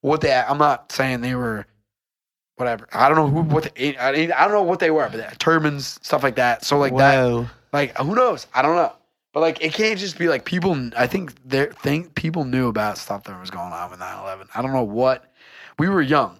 what they. I'm not saying they were. Whatever. I don't know who what they, I, I don't know what they were, but they turbans, stuff like that. So like that. Like who knows? I don't know. But like it can't just be like people. I think they think people knew about stuff that was going on with 9/11. I don't know what. We were young.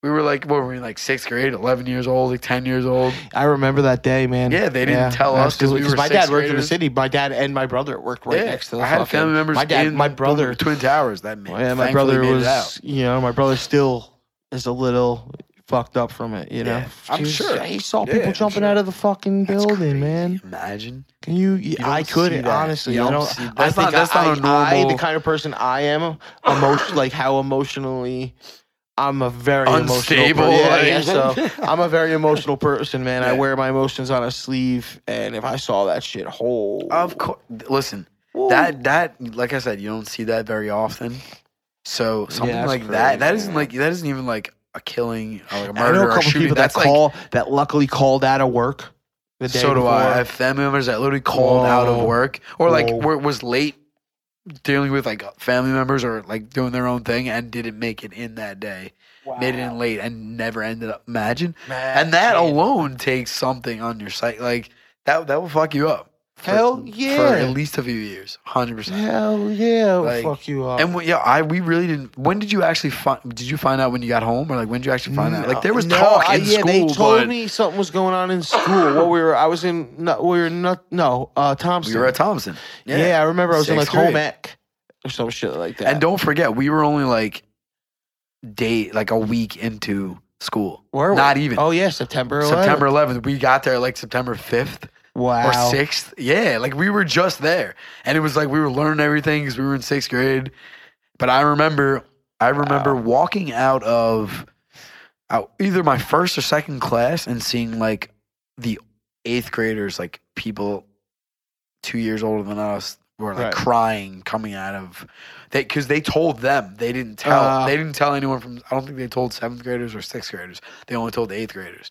We were like what were we like sixth grade, 11 years old, like 10 years old. I remember that day, man. Yeah, they didn't tell us 'cause we were my sixth dad worked in the graders. city. My dad and my brother worked right yeah, next to the I had fucking- family members. My dad, in my brother, Twin Towers. That man. yeah, my brother was, you know, my brother still is a little fucked up from it. You know, Yeah, I'm was- sure. he saw Yeah, people I'm jumping sure. out of the fucking building, man. Imagine. Can you? don't I couldn't honestly. You I don't don't. see- I that's think not- that's I, not a I, normal- the kind of person I am, emotion like how emotionally. I'm a very Unstable, emotional person. Yeah, yeah, so I'm a very emotional person, man. I wear my emotions on a sleeve, and if I saw that shit, whole Of course. Listen, that that like I said, you don't see that very often. So something that's like that, that crazy, isn't like that isn't even like a killing or like a I know murder a or a couple shooting. people that like call that luckily called out of work. The day so do I. before. I have family members that literally called out of work or like Whoa. were, was late dealing with like family members or like doing their own thing and didn't make it in that day. Made it in late and never ended up. Imagine. And that alone takes something on your site. Like that that will fuck you up. For, Hell yeah! For at least a few years. 100%. Hell yeah, Like, fuck you up. And we- yeah, I we really didn't. When did you actually find? Did you find out when you got home, or like when did you actually find out? Like there was No, talk I- in yeah, school, they told but me something was going on in school. what we were, I was in, no, we were not, no, uh, Thompson. we were at Thompson. yeah. yeah I remember I was in like Sixth home ec or some shit like that. And don't forget, we were only like day, like a week into school. Were we? Not even. Oh yeah, September 11th. September 11th. We got there like September 5th Wow. or 6th. Yeah, like we were just there. And it was like we were learning everything because we were in sixth grade. But I remember, I remember walking out of out either my first or second class and seeing like the eighth graders, like people two years older than us, were like Right. crying coming out of they because they told them they didn't tell Uh. they didn't tell anyone from I don't think they told seventh graders or sixth graders. They only told the eighth graders.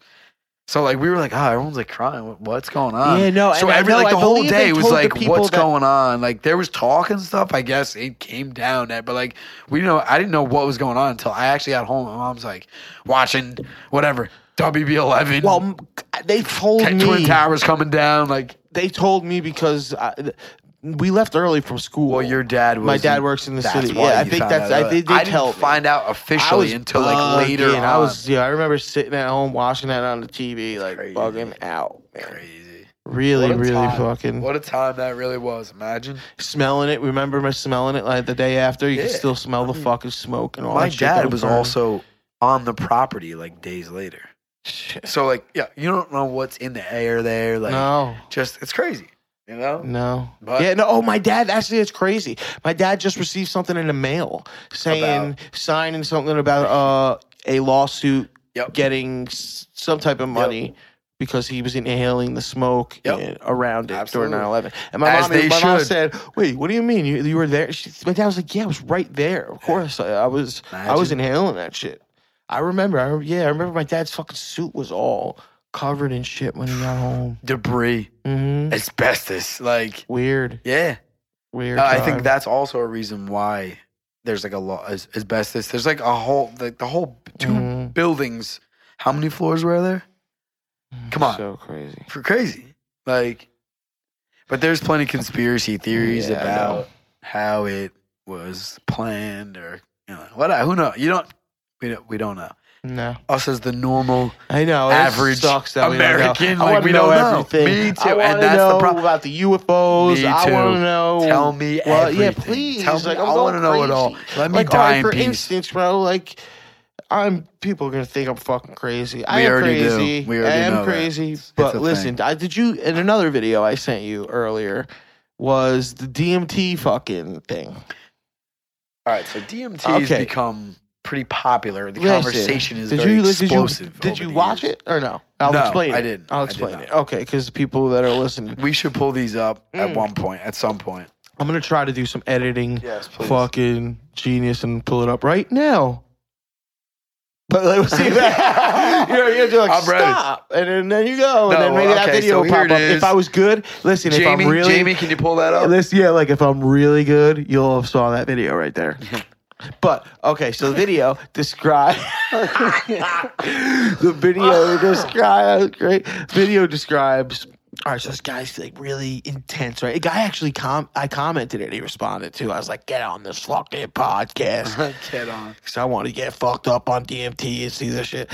So like we were like, oh, everyone's like crying. What's going on? Yeah, no, So every know- like I the whole day was like, what's that- going on? Like there was talk and stuff. I guess it came down that, but like we know I didn't know what was going on until I actually got home. My mom's like watching whatever WB eleven. well, they told Twin me. Towers coming down. Like, They told me because I, we left early from school. well, your dad was. My dad works in the that's city. why Yeah, I you think found that's. out. I, they, they I tell didn't me. find out officially was until like later bugging. on. I was yeah. I remember sitting at home watching that on the TV, like Crazy. bugging out. Man. crazy. Really, What a really time. fucking What a time that really was. Imagine. smelling it. Remember me smelling it like the day after. You Yeah. can still smell the mm. fucking smoke and all My that shit that dad was burning. also on the property like days later. Shit. So like, yeah, you don't know what's in the air there. Like, no, just it's crazy. You know. no. But- yeah, no. Oh, my dad. Actually, it's crazy. My dad just received something in the mail saying About? signing something about uh, a lawsuit Yep. getting s- some type of money. Because he was inhaling the smoke Yep. in- around it Absolutely. during 9 11. And my, As mom, my mom said, Wait, what do you mean? You, you were there? She, my dad was like, Yeah, I was right there. Of course. I, I was I was inhaling that shit. I remember. I, yeah, I remember my dad's fucking suit was all covered in shit when he got home. Debris, hmm asbestos. Like, Weird. yeah. Weird. Uh, I think that's also a reason why there's like a lot as, asbestos. There's like a whole like the whole 2 Mhm. buildings. How many floors were there? Come on. So crazy. For crazy. Like, but there's plenty of conspiracy theories Yeah, about how it was planned or you know what. Who knows? You don't. We don't. We don't know. No. Us as the normal I know. Average sucks that we don't know. American, I like, wanna we know know. everything. Me I too, and wanna that's the problem. about the UFOs. Me I too. want to know. Tell me Well, yeah, everything. please. Tell me. like, I'm I want to know it all. crazy. Let me like, die right, in for peace. instance, bro, like I'm people are gonna think I'm fucking crazy. I We am already do. crazy. We already I am know that. crazy. It's- but a listen, I did you in another video I sent you earlier was the DMT fucking thing. All right, so DMT has Okay. become pretty popular. The Listen, conversation is did very you, did you, explosive. did you watch years. it or no? I'll No, explain I didn't. I'll I did explain it. Okay, because people that are listening, We should pull these up at Mm. one point, at some point. I'm gonna try to do some editing. Yes, please. Fucking genius and pull it up right now. But let's see that. you're, you're just like, I'm ready. stop. And then, you go. And then maybe that okay, video so will pop up. If I was good, listen, if Jamie, I'm really. Jamie, can you pull that up? Listen, yeah, like if I'm really good, you'll have saw that video right there. But okay, so the video describe the video describes great. Video describes. All right, so this guy's like really intense, right? A guy actually com I commented it. He responded to. I was like, "Get on this fucking podcast." Get on. Because I want to get fucked up on DMT and see this shit.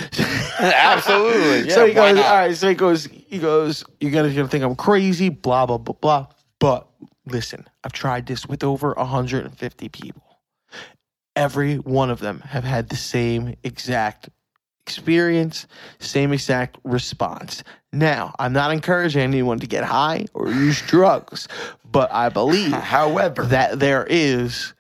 Absolutely, so he goes, all right. So he goes, he goes, you guys are gonna think I'm crazy, blah blah blah blah. But listen, I've tried this with over 150 people. Every one of them have had the same exact experience, same exact response. Now, I'm not encouraging anyone to get high or use drugs, but I believe However, that there is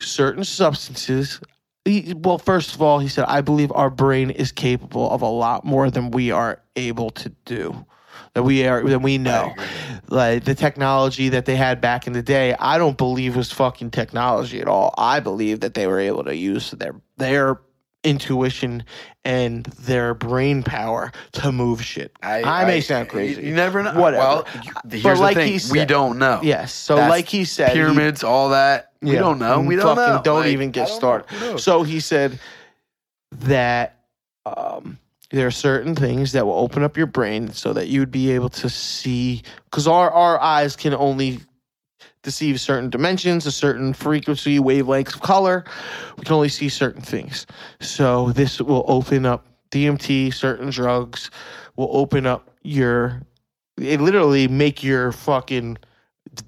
certain substances. He, well, first of all, he said, I believe our brain is capable of a lot more than we are able to do. That we are, that we know, like the technology that they had back in the day. I don't believe was fucking technology at all. I believe that they were able to use their their intuition and their brain power to move shit. I, may sound crazy. You, you never know. Whatever. Well, you- But like the he said- we don't know. Yes. So, That's like he said, he- pyramids, all that. We Yeah. don't know. We don't Fucking know. Don't Like, even get don't started. Who? So he said that um, there are certain things that will open up your brain so that you'd be able to see because our, our eyes can only deceive certain dimensions, a certain frequency, wavelengths of color. We can only see certain things. So this will open up DMT, certain drugs will open up your it literally make your fucking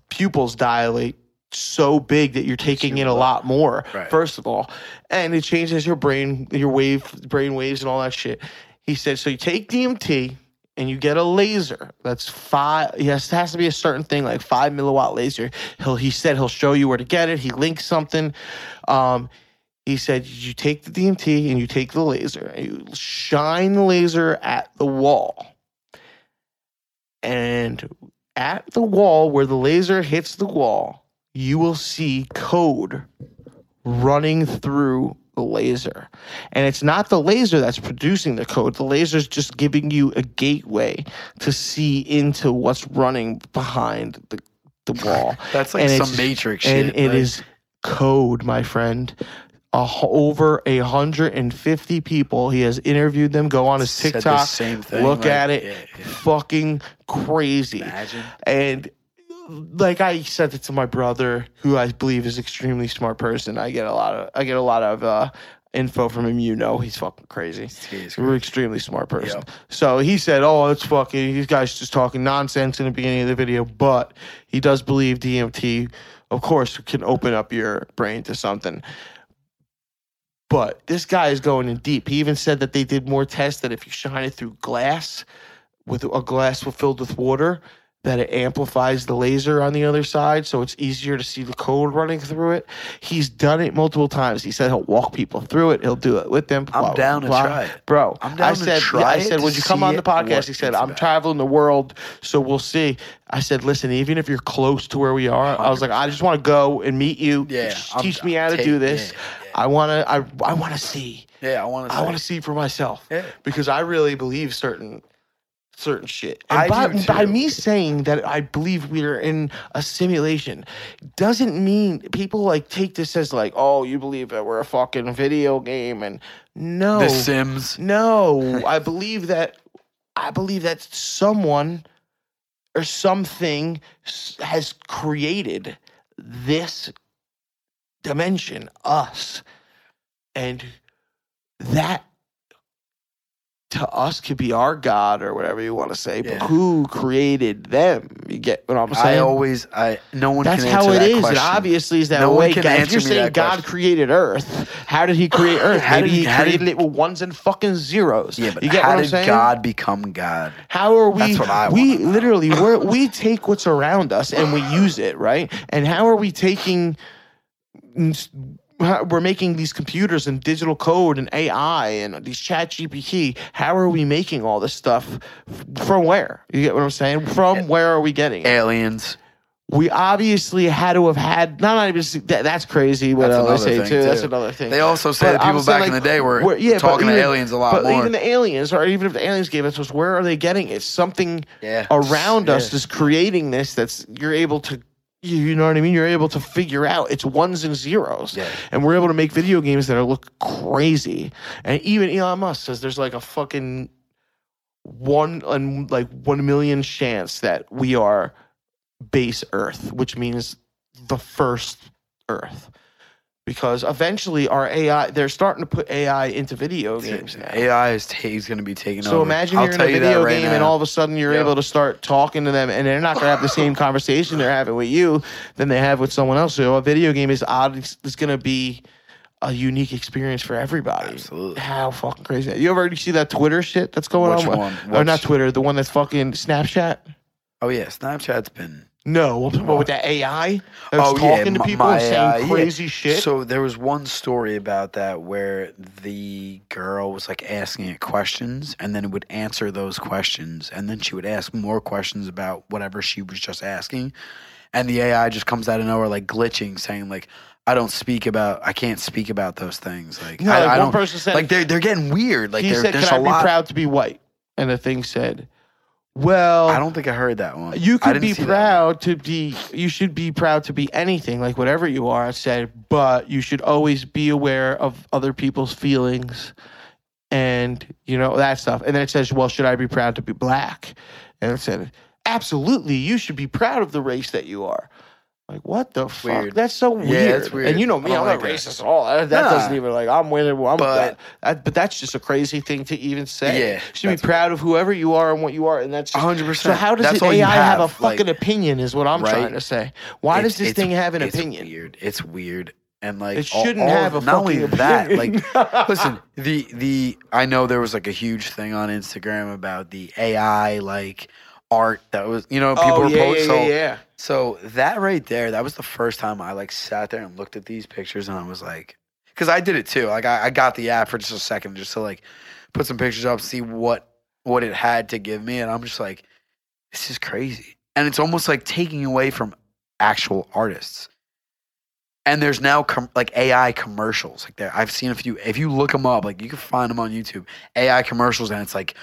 pupils dilate so big that you're taking in a lot more Right. first of all and it changes your brain your wave brain waves and all that shit he said so you take dmt and you get a laser that's five yes it has to be a certain thing like five milliwatt laser. He'll he said he'll show you where to get it. He links something. Um he said you take the dmt and you take the laser and you shine the laser at the wall. And at the wall where the laser hits the wall, you will see code running through the laser. And it's not the laser that's producing the code. The laser is just giving you a gateway to see into what's running behind the, the wall. That's like And some Matrix and shit. it is code, my friend. A, over a hundred and fifty people. He has interviewed them. Go on his said TikTok. same thing, Look like, at it. yeah, yeah. Fucking crazy. Imagine. And like I said it to my brother, who I believe is extremely smart person. I get a lot of I get a lot of uh, info from him. You know, he's fucking crazy. He's We're extremely smart person. Yep. So he said, "Oh, it's fucking these guys just talking nonsense in the beginning of the video," but he does believe DMT, of course, can open up your brain to something. But this guy is going in deep. He even said that they did more tests that if you shine it through glass, with a glass filled with water, that it amplifies the laser on the other side, so it's easier to see the code running through it. He's done it multiple times. He said he'll walk people through it. He'll do it with them. I'm blah, down to blah. try it. bro. I'm down I to said, try I said, would you come on the podcast? He said, I'm about." traveling the world, so we'll see. I said, listen, even if you're close to where we are, I was like, I just want to go and meet you. Yeah, Just I'm- teach me how to take- do this. yeah, yeah. I want to. I I want to see. Yeah, I want to. I want to see for myself Yeah. because I really believe certain certain shit. And by, by me saying that I believe we are in a simulation doesn't mean people like take this as like, oh, you believe that we're a fucking video game and no, The Sims. no, I believe that I believe that someone or something has created this dimension, us, and that to us could be our God or whatever you want to say. Yeah. But who created them? You get what I'm saying? I always, I no one That's how it that is. It obviously is that No one way. God- if you're saying God question. created Earth, how did He create Earth? How Maybe did- He how did- it with ones and fucking zeros. Yeah, but you get how what I'm did saying? God become God? How are we? That's what I we literally we're, we take what's around us and we use it, right? And how are we taking? We're making these computers and digital code and AI and these Chat GPT. How are we making all this stuff? From where? You get what I'm saying? From where are we getting it? Aliens. we obviously had to have had not not even that, that's crazy what That's I another say thing, too. That's another thing. They also say that people back in the day were where- yeah, talking to aliens a lot but more. even the aliens, or even if the aliens gave it to us, where are they getting it? Something Yeah. around us Yeah. is creating this. That's you're able to. You you know what I mean? You're able to figure out it's ones and zeros, Yeah. and we're able to make video games that are look crazy. And even Elon Musk says there's like a fucking one and like one million chance that we are base Earth, which means the first Earth. Because eventually our AI, they're starting to put AI into video games now. AI is ta- he's going to be taking over. So imagine I'll you're in a video right game and all of a sudden you're Yep. able to start talking to them and they're not going to have the same conversation they're having with you than they have with someone else. So a video game is odd. It's, it's going to be a unique experience for everybody. Absolutely. How fucking crazy. You ever see that Twitter shit that's going Which on? one? Or not Twitter, the one that's fucking Snapchat? Oh yeah, Snapchat's been No, I'm talking about with that AI that's oh yeah, talking to people my and saying yeah. crazy shit. So there was one story about that where the girl was like asking it questions, and then it would answer those questions, and then she would ask more questions about whatever she was just asking, and the AI just comes out of nowhere like glitching, saying like. I don't speak about. I can't speak about those things. Like, No, I, like I one don't. person said- like they're they're getting weird. Like he they're, said, "Can I be lot. proud to be white?" And the thing said, "Well, I don't think I heard that one. You could be proud to be. You should be proud to be anything, like whatever you are. I said, but you should always be aware of other people's feelings and you know that stuff. And then it says, "Well, should I be proud to be black?" And it said, "Absolutely, you should be proud of the race that you are." Like what the fuck? Weird. That's so weird. Yeah, it's weird. And you know me, I'm like not that. racist at all. That, that Nah. doesn't even like I'm winning. I'm, But- that, that- but that's just a crazy thing to even say. Yeah, you should be proud of whoever you are and what you are, and that's 100%. So how does That's it AI have, a have, like- fucking opinion? Is what I'm Right? trying to say. Why does this thing have an it's opinion? Weird. It's weird. And like It shouldn't all have of- a not only that. Like, listen, the the I know there was like a huge thing on Instagram about the AI like art that was you know people oh were yeah, posting. yeah, so, yeah, yeah. so that right there, that was the first time I like sat there and looked at these pictures and I was like, because I did it too. Like I, I got the app for just a second just to like put some pictures up, see what what it had to give me, and I'm just like, this is crazy. And it's almost like taking away from actual artists. And there's now com- like AI commercials. Like there, I've seen a few. If you look them up, like you can find them on YouTube. AI commercials, and it's like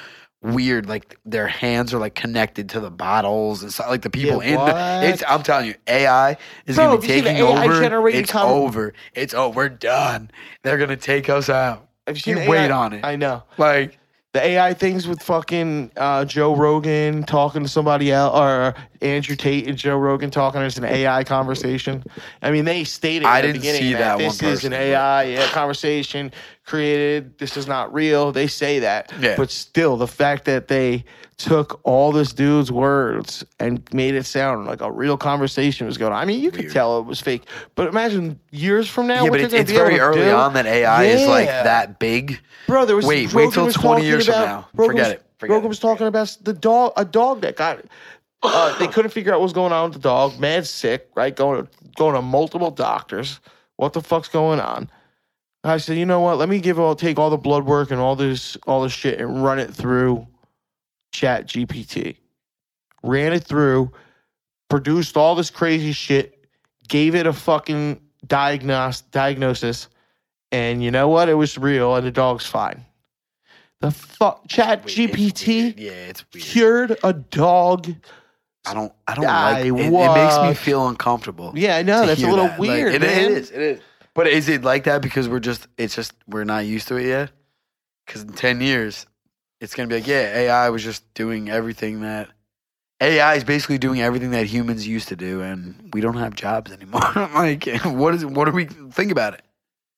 weird. Like their hands are like connected to the bottles and stuff. Like the people Yeah, in the. It's. I'm telling you, AI is Bro, gonna be have you seen the taking AI over. It's over. It's oh, we're done. They're gonna take us out. Have you You wait AI? on it. I know. Like the AI things with fucking uh, Joe Rogan talking to somebody else, or Andrew Tate and Joe Rogan talking. It's an AI conversation. I mean, they stated I at the didn't beginning see that this one is an AI yeah, conversation created. This is not real. They say that, Yeah. but still, the fact that they took all this dude's words and made it sound like a real conversation was going on. I mean, you could Weird. tell it was fake, but imagine years from now. yeah, but it's, it's very early do. on that AI is like that big. Bro, there was Wait, Rogan wait till 20 talking years from about, now. Rogan Forget was, it. Forget Rogan it. was talking about the dog, a dog that got. Uh, they couldn't figure out what was going on with the dog. Mad sick, right? Going to going to multiple doctors. What the fuck's going on? I said, you know what? Let me give all take all the blood work and all this all this shit and run it through Chat GPT. Ran it through, produced all this crazy shit, gave it a fucking diagnos- diagnosis, and you know what? It was real, and the dog's fine. The fuck, Chat it's GPT weird. Yeah, it's weird. cured a dog. I don't. I don't I like. It, it makes me feel uncomfortable. Yeah, I know that's a little that. Like, weird. it- it is. It is. But is it like that because we're just? It's just we're not used to it yet. Because in ten years, it's gonna be like, yeah, AI was just doing everything that AI is basically doing everything that humans used to do, and we don't have jobs anymore. like, what is? What do we think about it?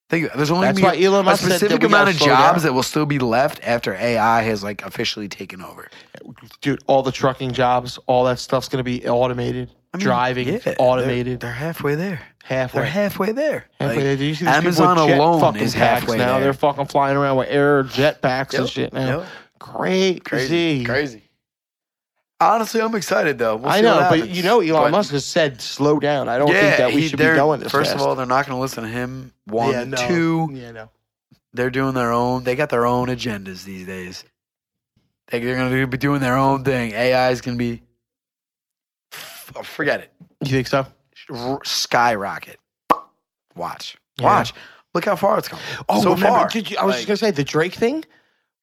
Think there's only That's why Elon a Musk said that specific we amount gotta of slow jobs down. that will still be left after AI has like officially taken over. dude. All the trucking jobs, all that stuff's gonna be automated. I mean, Driving yeah, they're- automated. They're, halfway there. halfway. They're halfway there. halfway. Like, there. Do you see these people Amazon jet alone fucking is packs halfway now. there. They're fucking flying around with air jet packs and Yep, shit now. yep. Crazy. Crazy. Crazy. Honestly, I'm excited though. We'll I know, but you know, Elon But- Musk has said slow down. I don't yeah, think that we he- should be going this First fast. of all, they're not going to listen to him. One, yeah, no. two, Yeah, no. they're doing their own. They got their own agendas these days. They- They're going to be doing their own thing. AI is going to be. f- Forget it. You think so? R- skyrocket. Watch. Yeah. Watch. Look how far it's come. Oh, so remember, far. Did you, I was Like- just gonna say the Drake thing.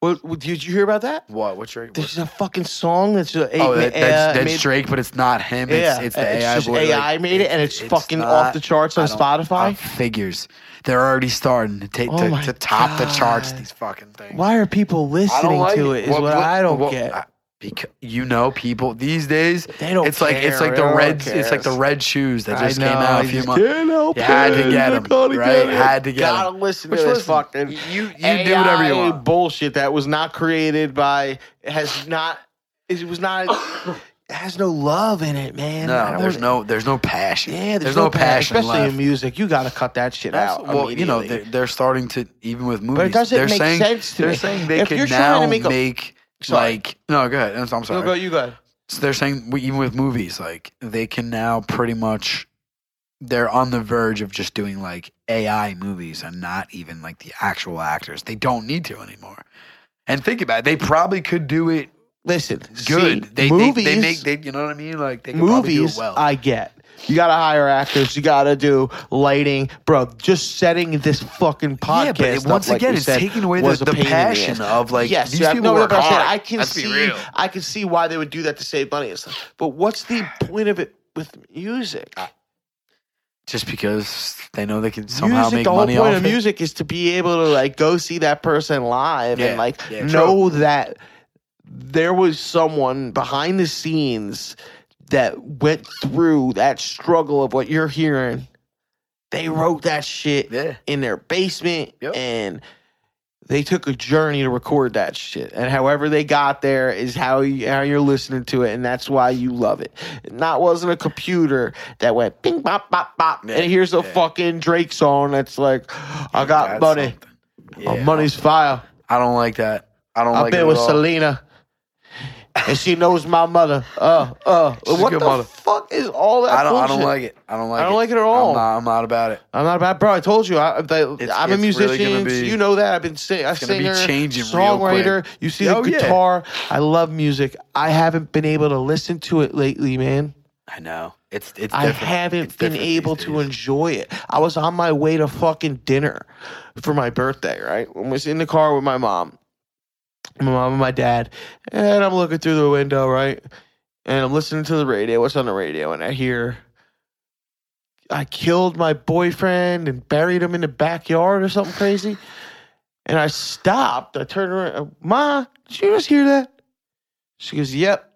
What, what- did you hear about that? What? What's your? There's a fucking song that's a, oh, that, that's, uh, that's made- Drake, but it's not him. It's, Yeah, it's the AI. just boy, like, AI made it, and it's, fucking off the charts on I don't- Spotify. uh, figures. They're already starting to take Oh to, my to top the charts. God. These fucking things. Why are people listening to it? Is what, I don't get. I- because you know, people these days, they don't. it's like it's like the No red. It's like the red shoes that just know, came out a few months. can't help You had to get I 'em, gotta right? Had to get. Gotta listen Which to this listen, fucking you you do whatever you AI want. bullshit that was not created by has not. It was not. it has no love in it, man. No, there's no there's no passion. Yeah, there's, no, passion, especially left. in music. You got to cut that shit out. well, you know, they're, they're starting to even with movies. But it doesn't they're make saying, sense to They're me. saying they If can now to make make, a- Sorry. like no, go ahead. I'm, sorry. You go. You go. So they're saying we- even with movies, like they can now pretty much they're on the verge of just doing like AI movies and not even like the actual actors. They don't need to anymore. And think about it, they probably could do it Listen, good. See, they, movies, they they make they you know what I mean? Like they could probably do movies. it well. I get. You got to hire actors. You got to do lighting, bro. Just setting this fucking podcast. yeah, but it, once like again, we it's said, taking away the, the pain in the passion of like yes, these yeah, people no, work but I'm saying, hard. I can Let's see. I can see why they would do that to save money and stuff. But what's the point of it with music? Uh, just because they know they can somehow music, make the whole money point off of it. music is to be able to like go see that person live Yeah, and like yeah, know that there was someone behind the scenes that went through that struggle of what you're hearing. They wrote that shit Yeah, in their basement Yep. and they took a journey to record that shit and however they got there is how you, how you're listening to it and that's why you love it not wasn't a computer that went ping bop bop bop, yeah, and here's a yeah. fucking Drake song that's like I got money Yeah, money's fire I don't like that. I don't I've like been it with all. Selena and she knows my mother uh uh She's what the mother. fuck is all that I don't. I don't like it. I don't like. It. I don't it. like it at all. I'm not, I'm not about it. I'm not bad, bro. I told you, I, I, I'm a really musician. gonna be- you know that. I've been sing, a it's gonna be singer, changing real songwriter. You see Oh, the yeah. guitar. I love music. I haven't been able to listen to it lately, man. I know. It's. It's. I haven't It's been able to enjoy it. I was on my way to fucking dinner for my birthday, right? I was in the car with my mom, my mom and my dad, and I'm looking through the window, right? And I'm listening to the radio. What's on the radio? And I hear, I killed my boyfriend and buried him in the backyard or something crazy. And I stopped. I turned around. Uh, Ma, did you just hear that? She goes, Yep.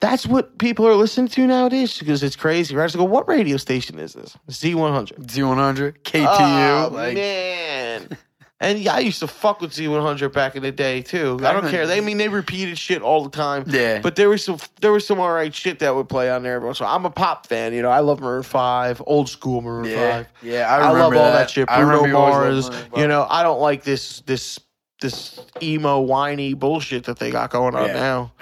That's what people are listening to nowadays. She goes, It's crazy, right? I go, What radio station is this? Z100. Z100 KTU. Oh, like man. And yeah, I used to fuck with Z100 back in the day too. I don't care. They I mean they repeated shit all the time. yeah. But there was some there was some alright shit that would play on there. every once in a while. I'm a pop fan, you know. I love Maroon Five, old school Maroon yeah. Five. Yeah. I, I, love remember all that, shit. I Bruno Mars. You know, I don't like this this this emo whiny bullshit that they got going on Yeah. now.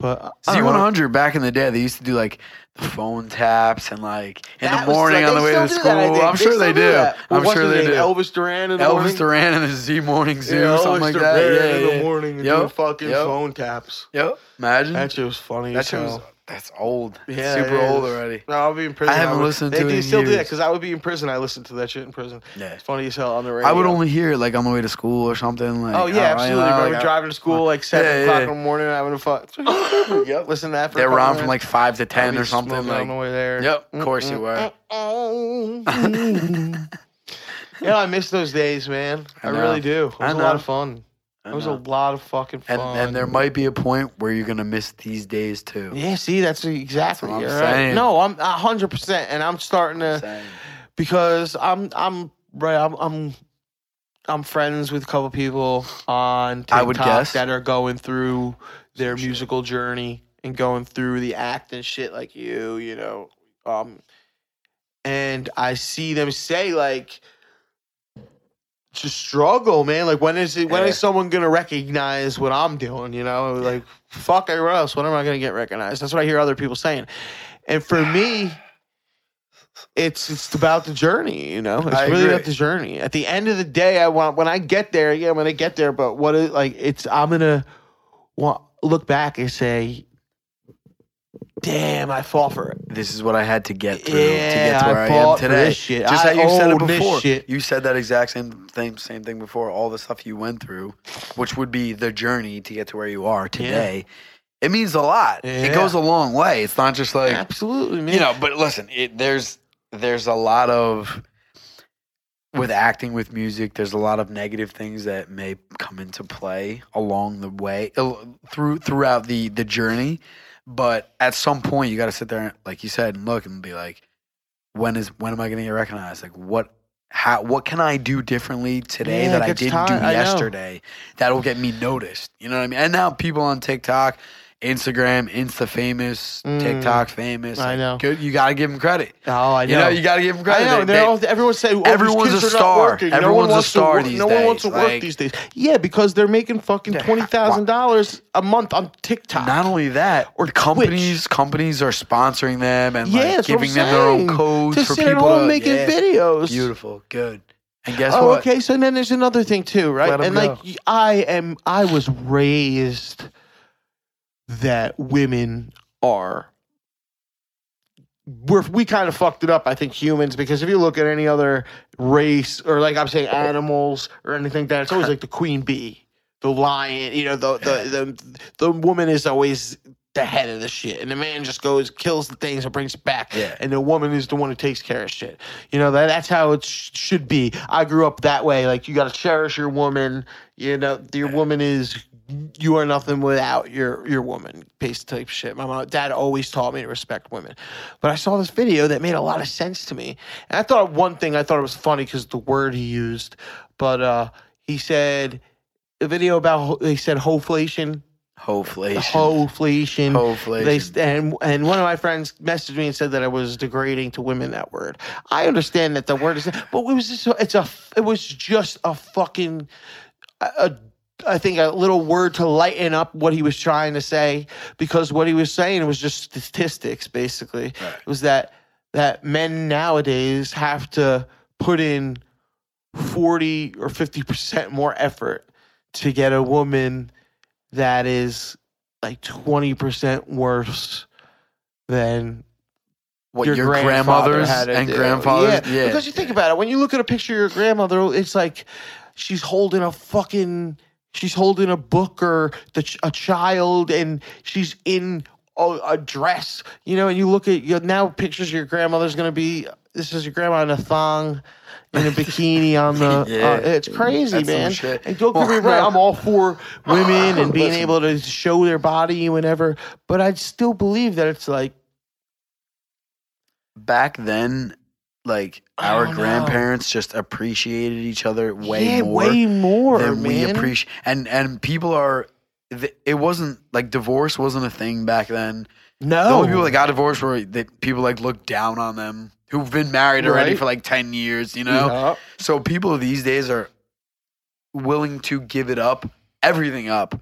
But I don't. Z100 back in the day, they used to do like the phone taps and like in That the was morning like- on the way to school. that, I think. I'm sure still they do do. that. I'm what's sure they do. Elvis Duran in the morning. Elvis Duran and the Z Morning Zoo, Yeah, something Elvis like Duran that. Yeah, in yeah. the morning and Yep. doing fucking Yep. phone taps. Yep. Imagine That shit was funny. that as shit was hell. That's old. Yeah, Yeah, super it old already. No, I'll be in prison. I haven't would- listened they, to it They still do that because I would be in prison. I listened to that shit in prison. Yeah. It's funny as hell on the radio. I would only hear it like on the way to school or something. Like, Oh yeah, I- absolutely. I- Remember like, driving to school like seven Yeah, o'clock yeah. in the morning, having a fuck. yep. Listen to that. For They a were couple on from like five to ten or something. smoking on the way there. yep, of course you were. yeah, I miss those days, man. I, I really do. It was a lot of fun. It was a lot of fucking and fun. and there might be a point where you're gonna miss these days too. Yeah, see, that's exactly. That's what I'm you're right. saying. No, I'm hundred percent, and I'm starting to Same. because I'm I'm right. I'm I'm I'm friends with a couple people on TikTok I would guess. that are going through their Some shit. musical journey and going through the act and shit like you, you know. Um, and I see them say like. A struggle, man. Like when is it? When Yeah. is someone gonna recognize what I'm doing? You know, like fuck everyone else. When am I gonna get recognized? That's what I hear other people saying. And for me, it's it's about the journey, you know. It's I really agree. about the journey. At the end of the day, I want when I get there, yeah, when I'm gonna get there. But what is like? It's I'm gonna want look back and say, "Damn, I fought for it." This is what I had to get through to get to where I, fought am today. this shit. Just I how you said it before. You said that exact same thing, same thing before. All the stuff you went through, which would be the journey to get to where you are today. It means a lot. Yeah. It goes a long way. It's not just like Absolutely, man. you know. But listen, it, there's there's a lot of with acting with music. There's a lot of negative things that may come into play along the way through throughout the the journey. But at some point, you got to sit there, and, like you said, and look and be like, when is when am I going to get recognized? Like what. How, what can I do differently today Yeah, that I didn't tired. do yesterday that'll get me noticed? You know what I mean? And now people on TikTok, Instagram, Insta famous, Mm. TikTok famous. I like, know. Good, you got to give them credit. oh, I know. You know, you got to give them credit. I know. They- they're all, everyone say, oh, everyone's these kids a star. no Everyone's one a star to work. these No one wants to days. work Like- these days. Yeah, because they're making fucking twenty thousand dollars a month on TikTok. Not only that, Or companies companies are sponsoring them and yeah, like that's what I'm giving them their own codes to for sit people at home to making yeah. videos. Beautiful, good. And guess oh, what? okay. So then there's another thing too, right? And like I am, I was raised that women are. We're, we kind of fucked it up, I think, humans, because if you look at any other race or like I'm saying animals or anything like that, it's always like the queen bee, the lion, you know, the the the, the woman is always the head of the shit, and the man just goes kills the things and brings it back, Yeah. and the woman is the one who takes care of shit. You know that that's how it sh- should be. I grew up that way. Like you got to cherish your woman. You know your woman is you are nothing without your your woman pace type shit. My mom, dad always taught me to respect women, but I saw this video that made a lot of sense to me, and I thought one thing I thought it was funny because the word he used, but uh, he said a video about he said hoflation, hoflation. Hoflation. They and and one of my friends messaged me and said that I was degrading to women. That word. I understand that the word is, but it was just it's a it was just a fucking a I think a little word to lighten up what he was trying to say because what he was saying was just statistics. Basically, it was that that men nowadays have to put in forty or fifty percent more effort to get a woman that is like twenty percent worse than what your, your, grandmothers had and do. grandfathers? Yeah, because you think about it, when you look at a picture of your grandmother, it's like she's holding a fucking, she's holding a book or the a child, and she's in a, a dress, you know. And you look at you now pictures of your grandmother's gonna be. This is your grandma in a thong. In a bikini on the, Yeah. uh, it's crazy, man. And don't get me wrong. I'm all for women and being able to show their body whenever, but I still believe that it's like back then, like our oh, don't grandparents just appreciated each other way yeah, more way more than we man. appreciate. And and people are. th- It wasn't like divorce wasn't a thing back then. No, The only people that got divorced were that people like looked down on them who've been married already Right. for like ten years. You know, Yeah. so people these days are willing to give it up, everything up,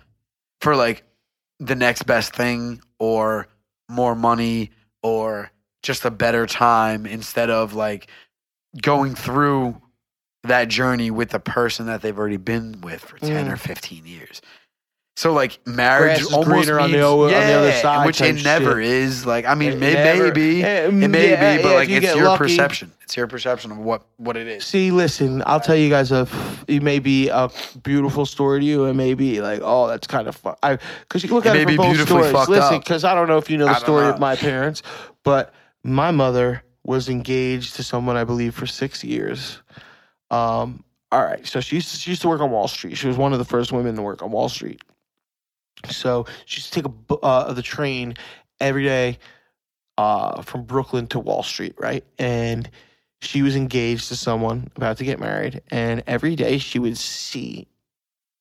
for like the next best thing or more money or just a better time instead of like going through that journey with the person that they've already been with for 10 Mm. or 15 years. So like marriage Grass is almost greener on the means- o- on the other side which it never shit. is. Like I mean, It may, never- maybe Eh, it may yeah, be, but yeah, like you it's your lucky. perception. It's your perception of what what it is. See, listen, I'll tell you guys a. It may be a beautiful story to you. It may be like, oh, that's kind of fun. I because you look It at it be from both beautifully stories. Listen, because I don't know if you know the story know. of my parents, but my mother was engaged to someone I believe for six years. Um. All right, so she used, she used to work on Wall Street. She was one of the first women to work on Wall Street. So she used to take a uh, the train every day uh, from Brooklyn to Wall Street, right? And she was engaged to someone about to get married, and every day she would see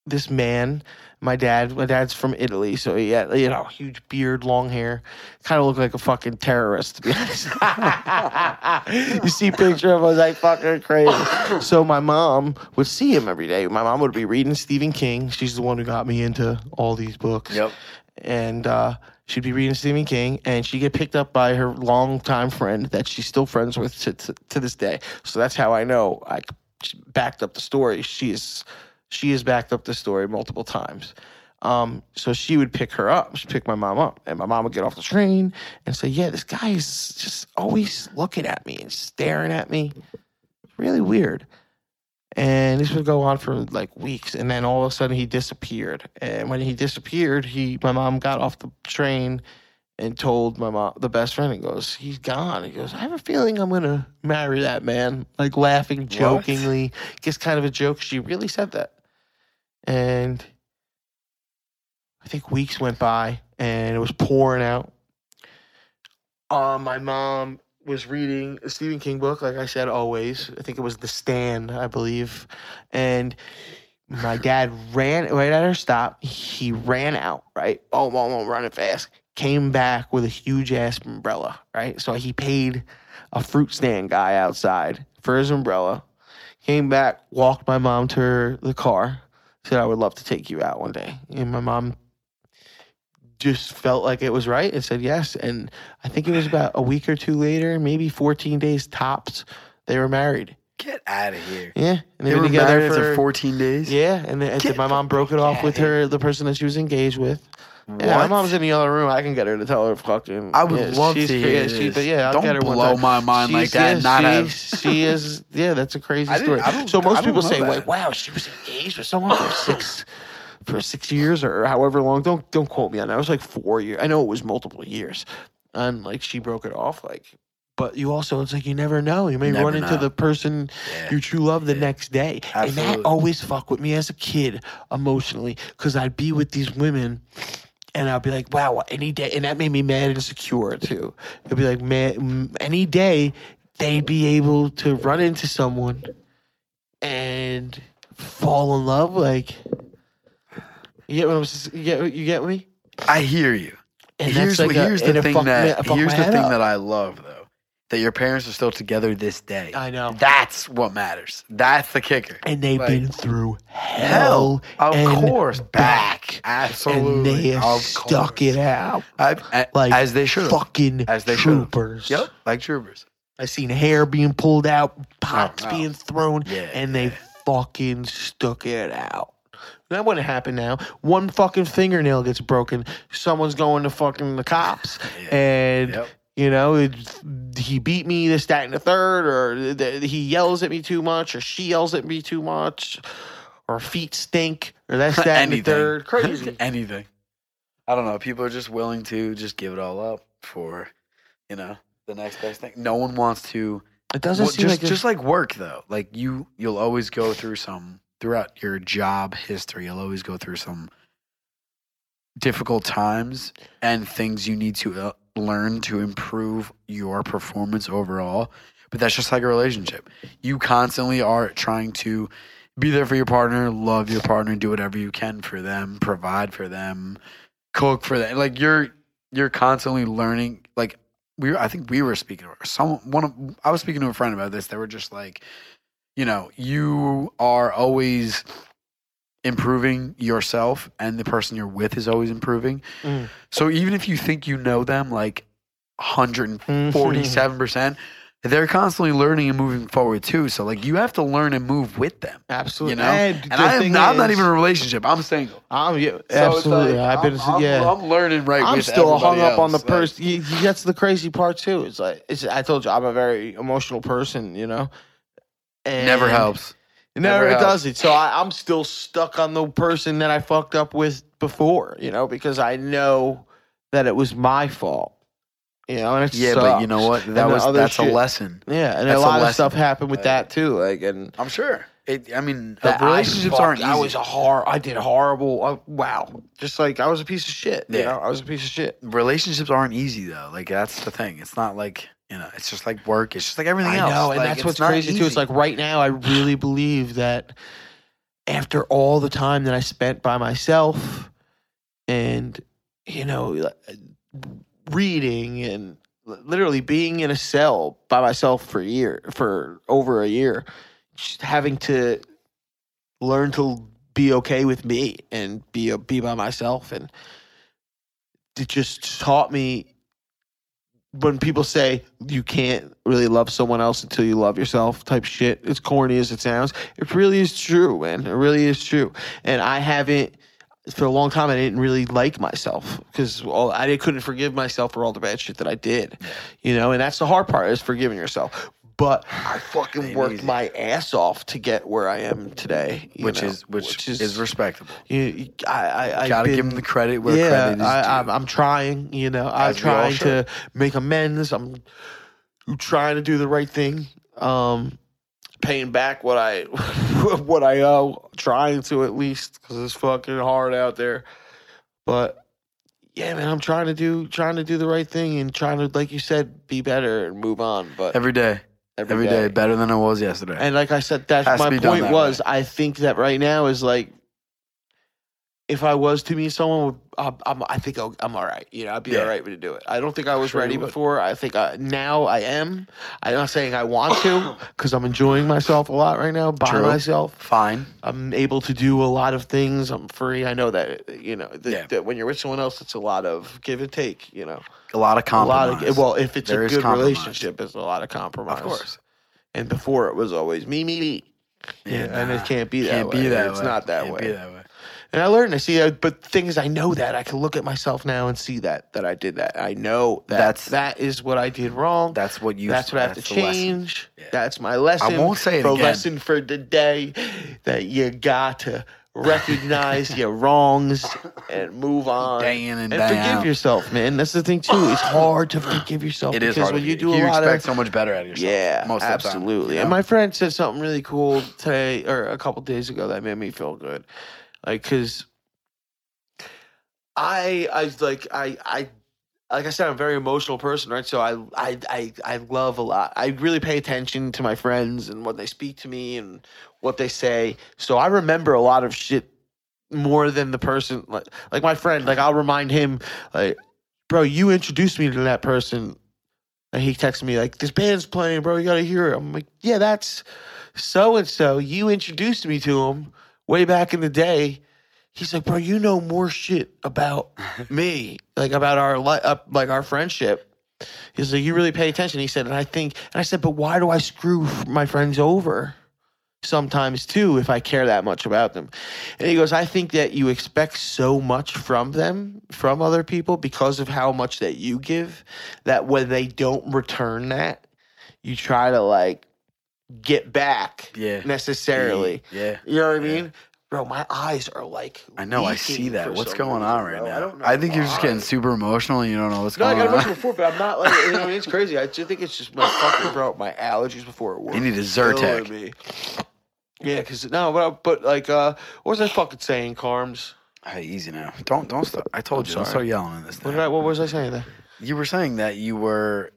this man. My dad, my dad's from Italy, so he had you know huge beard, long hair, kind of looked like a fucking terrorist to be honest. you see picture of him, I was like fucking crazy. So my mom would see him every day. My mom would be reading Stephen King. She's the one who got me into all these books Yep. and uh, she'd be reading Stephen King, and she'd get picked up by her longtime friend that she's still friends with to, to, to this day. So that's how I know I backed up the story. She is she has backed up the story multiple times. Um, so she would pick her up. She'd pick my mom up, and my mom would get off the train and say, "Yeah, this guy is just always looking at me and staring at me. It's really weird." And this would go on for like weeks, and then all of a sudden he disappeared. And when he disappeared, he my mom got off the train and told my mom, the best friend, and goes, "He's gone." He goes, "I have a feeling I'm gonna marry that man." Like laughing jokingly, just kind of a joke. She really said that, and I think weeks went by, and it was pouring out. Uh, my mom was reading a Stephen King book, like I said, always. I think it was The Stand, I believe. And my dad ran right at her stop. He ran out, right? Oh, mom, mom, running fast. Came back with a huge ass umbrella, right? So he paid a fruit stand guy outside for his umbrella. Came back, walked my mom to her, the car, said, I would love to take you out one day. And my mom just felt like it was right and said yes. And I think it was about a week or two later, maybe 14 days tops, they were married. Get out of here. Yeah. And They been were together for- 14 days. Yeah. And then and my mom broke it off with her, the person that she was engaged with. Yeah, my What? mom's in the other room. I can get her to tell her fucking. I would yeah, love she's to hear she- this. but yeah, I'll Don't get her one blow time. my mind like that, not she, have- she is. Yeah, that's a crazy I story. didn't- I don't- so I most don't people know say, that. like, "Wow, she was engaged with someone for six, for six years or however long. Don't don't quote me on that. It was like four years. I know it was multiple years, and like she broke it off. Like, but you also it's like you never know. You may Never run into know. the person Yeah. you true love the next day, and that always fuck with me as a kid emotionally because I'd be with these women. And I'd be like, wow, any day. And that made me mad and insecure too. It'd be like, man, any day they'd be able to run into someone and fall in love. Like, you get what I'm you get you get me? I hear you. And here's like a- here's the thing that here's the thing up. that I love though. That your parents are still together this day. I know. That's what matters. That's the kicker. and they've Like, been through hell, of and course, back, Absolutely, and they have of stuck course. it out I, I- like as they should. fucking As they should've. troopers. Yep, like troopers. I seen hair being pulled out, pots Oh, no. being thrown, Yeah, and they yeah. fucking stuck it out. That wouldn't happen now. One fucking fingernail gets broken, someone's going to fucking the cops, Yeah. and Yep. You know it, he beat me this, that, and the third, or th- he yells at me too much, or she yells at me too much, or feet stink, or that's that, and the third. Crazy. Anything. I don't know. People are just willing to just give it all up for, you know, the next best thing. No one wants to. It doesn't Well, seem just like just like work though. Like you, you'll always go through some throughout your job history. You'll always go through some difficult times and things you need to uh, learn to improve your performance overall. But that's just like a relationship. You constantly are trying to be there for your partner, love your partner, do whatever you can for them, provide for them, cook for them. Like you're you're constantly learning. Like we, I think we were speaking. Or some one of I was speaking to a friend about this. They were just like, you know, you are always improving yourself, and the person you're with is always improving. Mm. So even if you think you know them, like 147 percent. They're constantly learning and moving forward too. So like you have to learn and move with them. absolutely. You know, And, and I am, thing I'm not even in a relationship. I'm single. I'm yeah, So absolutely. like, I've been I'm, I'm- yeah. I'm learning right. I'm with still hung up on the. Like, person. That's the crazy part too. It's like it's, I told you I'm a very emotional person. You know, and never helps. Never, Never it helps. doesn't. So I, I'm still stuck on the person that I fucked up with before. You know, because I know that it was my fault. You know, and it Yeah, but you know what? That the was that's shit- a lesson. Yeah, and That's a a lot of stuff happened with Like- that too. Like, and I'm sure. It. I mean, I relationships fucked- aren't easy. I was a hor. I did horrible. Uh, wow, just like I was a piece of shit. You Yeah. know, I was a piece of shit. relationships aren't easy though. Like that's the thing. It's not like you know. It's just like work. It's just like everything I else. know, and Like, that's it's what's not crazy too. It's easy. like right now, I really believe that after all the time that I spent by myself, and you know, reading and literally being in a cell by myself for a year, for over a year, just having to learn to be okay with me and be be by myself, and it just taught me when people say you can't really love someone else until you love yourself type shit as corny as it sounds. It really is true man. It really is true. And i haven't for a long time i didn't really like myself because i couldn't forgive myself for all the bad shit that i did you know? And that's the hard part is forgiving yourself but i fucking worked my ass off to get where i am today which know, is which, is, respectable. you, you- I, I, I've Gotta been- give them the credit where yeah, credit is I, due. I'm, I'm trying. You know, I'm As all trying to make amends. I'm trying to do the right thing. Um, paying back what I what I owe. Trying to at least because it's fucking hard out there. But yeah, man, I'm trying to do trying to do the right thing and trying to, like you said, be better and move on. But every day, every day, better than I was yesterday. and like I said, that's Has to my be done point that was. I think that right now is like if I was to meet someone, I'm, I'm, I think I'll, I'm all right. You know, I'd be Yeah. all right to do it. I don't think I was Sure you ready would. before. I think I, now I am. I'm not saying I want to because I'm enjoying myself a lot right now by True. myself. Fine. I'm able to do a lot of things. I'm free. I know that you know that, Yeah. that when you're with someone else, it's a lot of give and take. You know, A lot of compromise. a lot of well, if it's There a good compromise. relationship, it's a lot of compromise. of course. And before it was always me, me, me. Yeah, and it can't be that Can't way. be that it's way. not that Can't way. Be that way. And I learned. I see. uh, But things I know that I can look at myself now and see that that I did that. I know that That's- that is what I did wrong. That's what you. that's what I have to that's change. Yeah. That's my lesson. I won't say it the again. lesson for today that you got to recognize your wrongs and move on Day in and day forgive out. yourself, man. That's the thing too. It's hard to forgive yourself It is because hard. when to you do. do a you lot expect of so much better out of yourself. yeah, most of the time, absolutely. you And know? my friend said something really cool today or a couple days ago that made me feel good, like because I I like I I like I said I'm a very emotional person, right? So I I I I love a lot. I really pay attention to my friends and what they speak to me and what they say. So I remember a lot of shit more than the person like like my friend. Like I'll remind him like, bro, you introduced me to that person. And he texts me like, "This band's playing, bro. You gotta hear it." I'm like, "Yeah, that's so and so. You introduced me to him way back in the day." He's like, "Bro, you know more shit about me, like about our li- uh, like our friendship." He's like, "You really pay attention." He said, and I think, and I said, "But why do I screw my friends over sometimes too if I care that much about them?" And he goes, "I think that you expect so much from them, from other people, because of how much that you give, that when they don't return that, you try to like get back Yeah. necessarily." Yeah. You know what I mean? Bro, my eyes are like. I know. I see that. What's going reason, on right bro. now? I don't know. I think you're just getting super emotional and you don't know what's No, I going got on. emotional before, but I'm not like. You know, I mean, it's crazy. I just think it's just my fucking bro, my allergies before it work. You need a Zyrtec. Yeah, because no, but but like, uh, what was I fucking saying, Carms? Hey, easy now. Don't don't start. I told I'm you. Don't start yelling in this. What. I, what was I saying there? You were saying that you were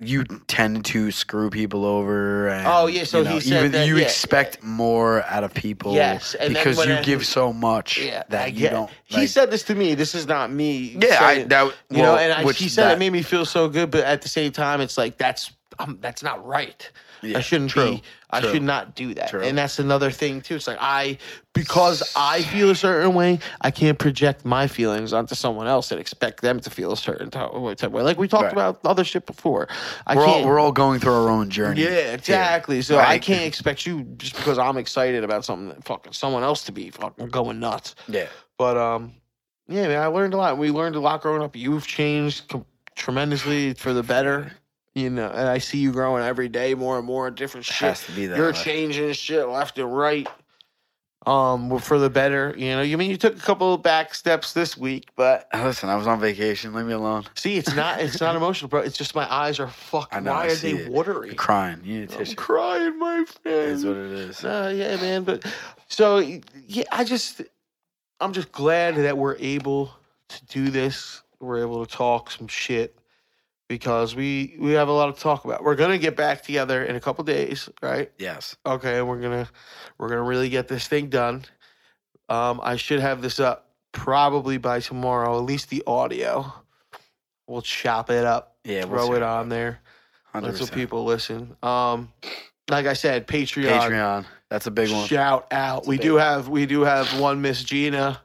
you tend to screw people over. And, Oh, yeah, so you know, he said even that- you yeah, expect more out of people. Yes, because you I- give so much Yeah, that I you don't. he said this to me. This is not me. "Yeah, I, saying- that you know, well, and I, he said that, it made me feel so good, but at the same time, it's like that's um, that's not right. Yeah, I shouldn't true, be. I true. should not do that. True. And that's another thing too. It's like I because I feel a certain way, I can't project my feelings onto someone else and expect them to feel a certain type of way. Like we talked Right. about other shit before. I We're all we're all going through our own journey. yeah, here, exactly. So I can't expect you just because I'm excited about something, fucking someone else to be fucking going nuts. Yeah, But um, yeah, man, I learned a lot. We learned a lot growing up. You've changed tremendously for the better. You know, and I see you growing every day more and more, different it shit. has to be that. You're way. changing shit left and right. Um, for the better. You know, you mean you took a couple of back steps this week, but Listen, I was on vacation. Leave me alone. see, it's not it's not emotional, bro. It's just my eyes are fucking. I know, Why I are they it. watery? You're crying. You need I'm crying, my friend. Is what it is. Uh, yeah, man. But so yeah, I just I'm just glad that we're able to do this. We're able to talk some shit because we we have a lot to talk about. We're gonna get back together in a couple days, right? Yes. Okay, and we're gonna we're gonna really get this thing done. Um, I should have this up probably by tomorrow. At least the audio. We'll chop it up, Yeah. throw it on there, let some 100%. people listen. Um, like I said, Patreon. Patreon. That's a big one. Shout out. We big do have we do have one Miss Gina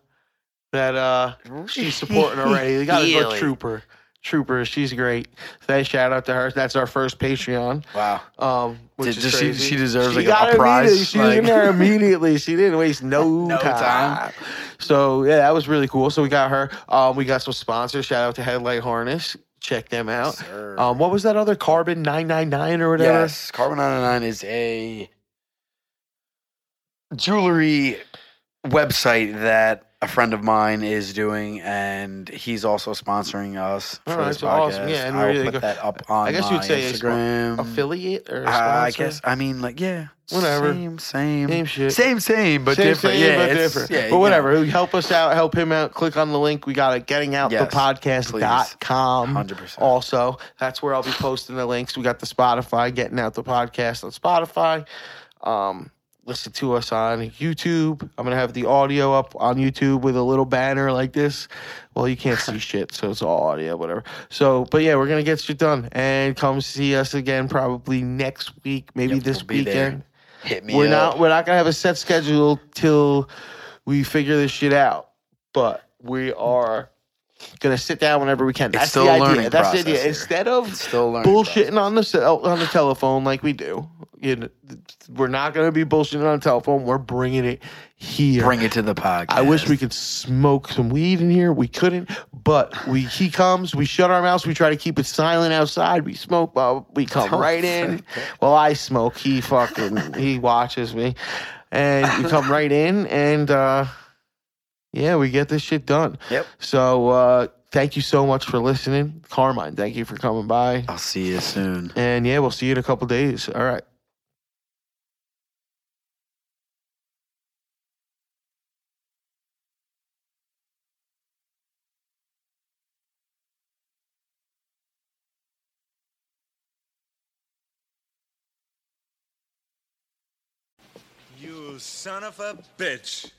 that uh she's supporting already. We got a good trooper. Trooper, she's great. So shout out to her. That's our first Patreon. Wow. Um, which Did- is she- she deserves, like, a- a prize? She was in there immediately. She didn't waste no, No time. time. So yeah, that was really cool. So we got her. Um, we got some sponsors. Shout out to Headlight Harness. Check them out. Sir. Um, what was that other Carbon nine nine nine or whatever? Yes, Carbon 99 is a jewelry website that a friend of mine is doing, and he's also sponsoring us for All right, this so podcast. awesome. Yeah, and I'll really put good. that up on I guess you'd say Instagram. Affiliate or Uh, I guess. I mean, like, yeah, Whatever. Same, same, Same shit. same, same, but Same, different. same, yeah, but different. Yeah, but know. whatever. Help us out. Help him out. Click on the link. We got it. Getting out Yes, the podcast.com. Hundred percent. Also, that's where I'll be posting the links. We got the Spotify, getting out the podcast on Spotify. Um, listen to us on YouTube. I'm gonna have the audio up on YouTube with a little banner like this. Well, you can't see shit, so it's all audio, whatever. So, but yeah, we're gonna get shit done and come see us again probably next week, maybe Yep, this we'll weekend. Hit me We're up. not we're not gonna have a set schedule till we figure this shit out. But we are gonna sit down whenever we can. It's That's still the a idea. learning That's the process idea. here. Instead of It's still a learning bullshitting on the cell, on the telephone like we do, you know, we're not gonna be bullshitting on the telephone. We're bringing it here. Bring it to the podcast. I wish we could smoke some weed in here. We couldn't, but we he comes, we shut our mouths, we try to keep it silent outside. We smoke, but we come right in. Well, I smoke. He fucking he watches me. and you come right in, and uh, yeah, we get this shit done. Yep. So uh, thank you so much for listening, Carmine. Thank you for coming by, I'll see you soon. and yeah, we'll see you in a couple days. All right. You son of a bitch.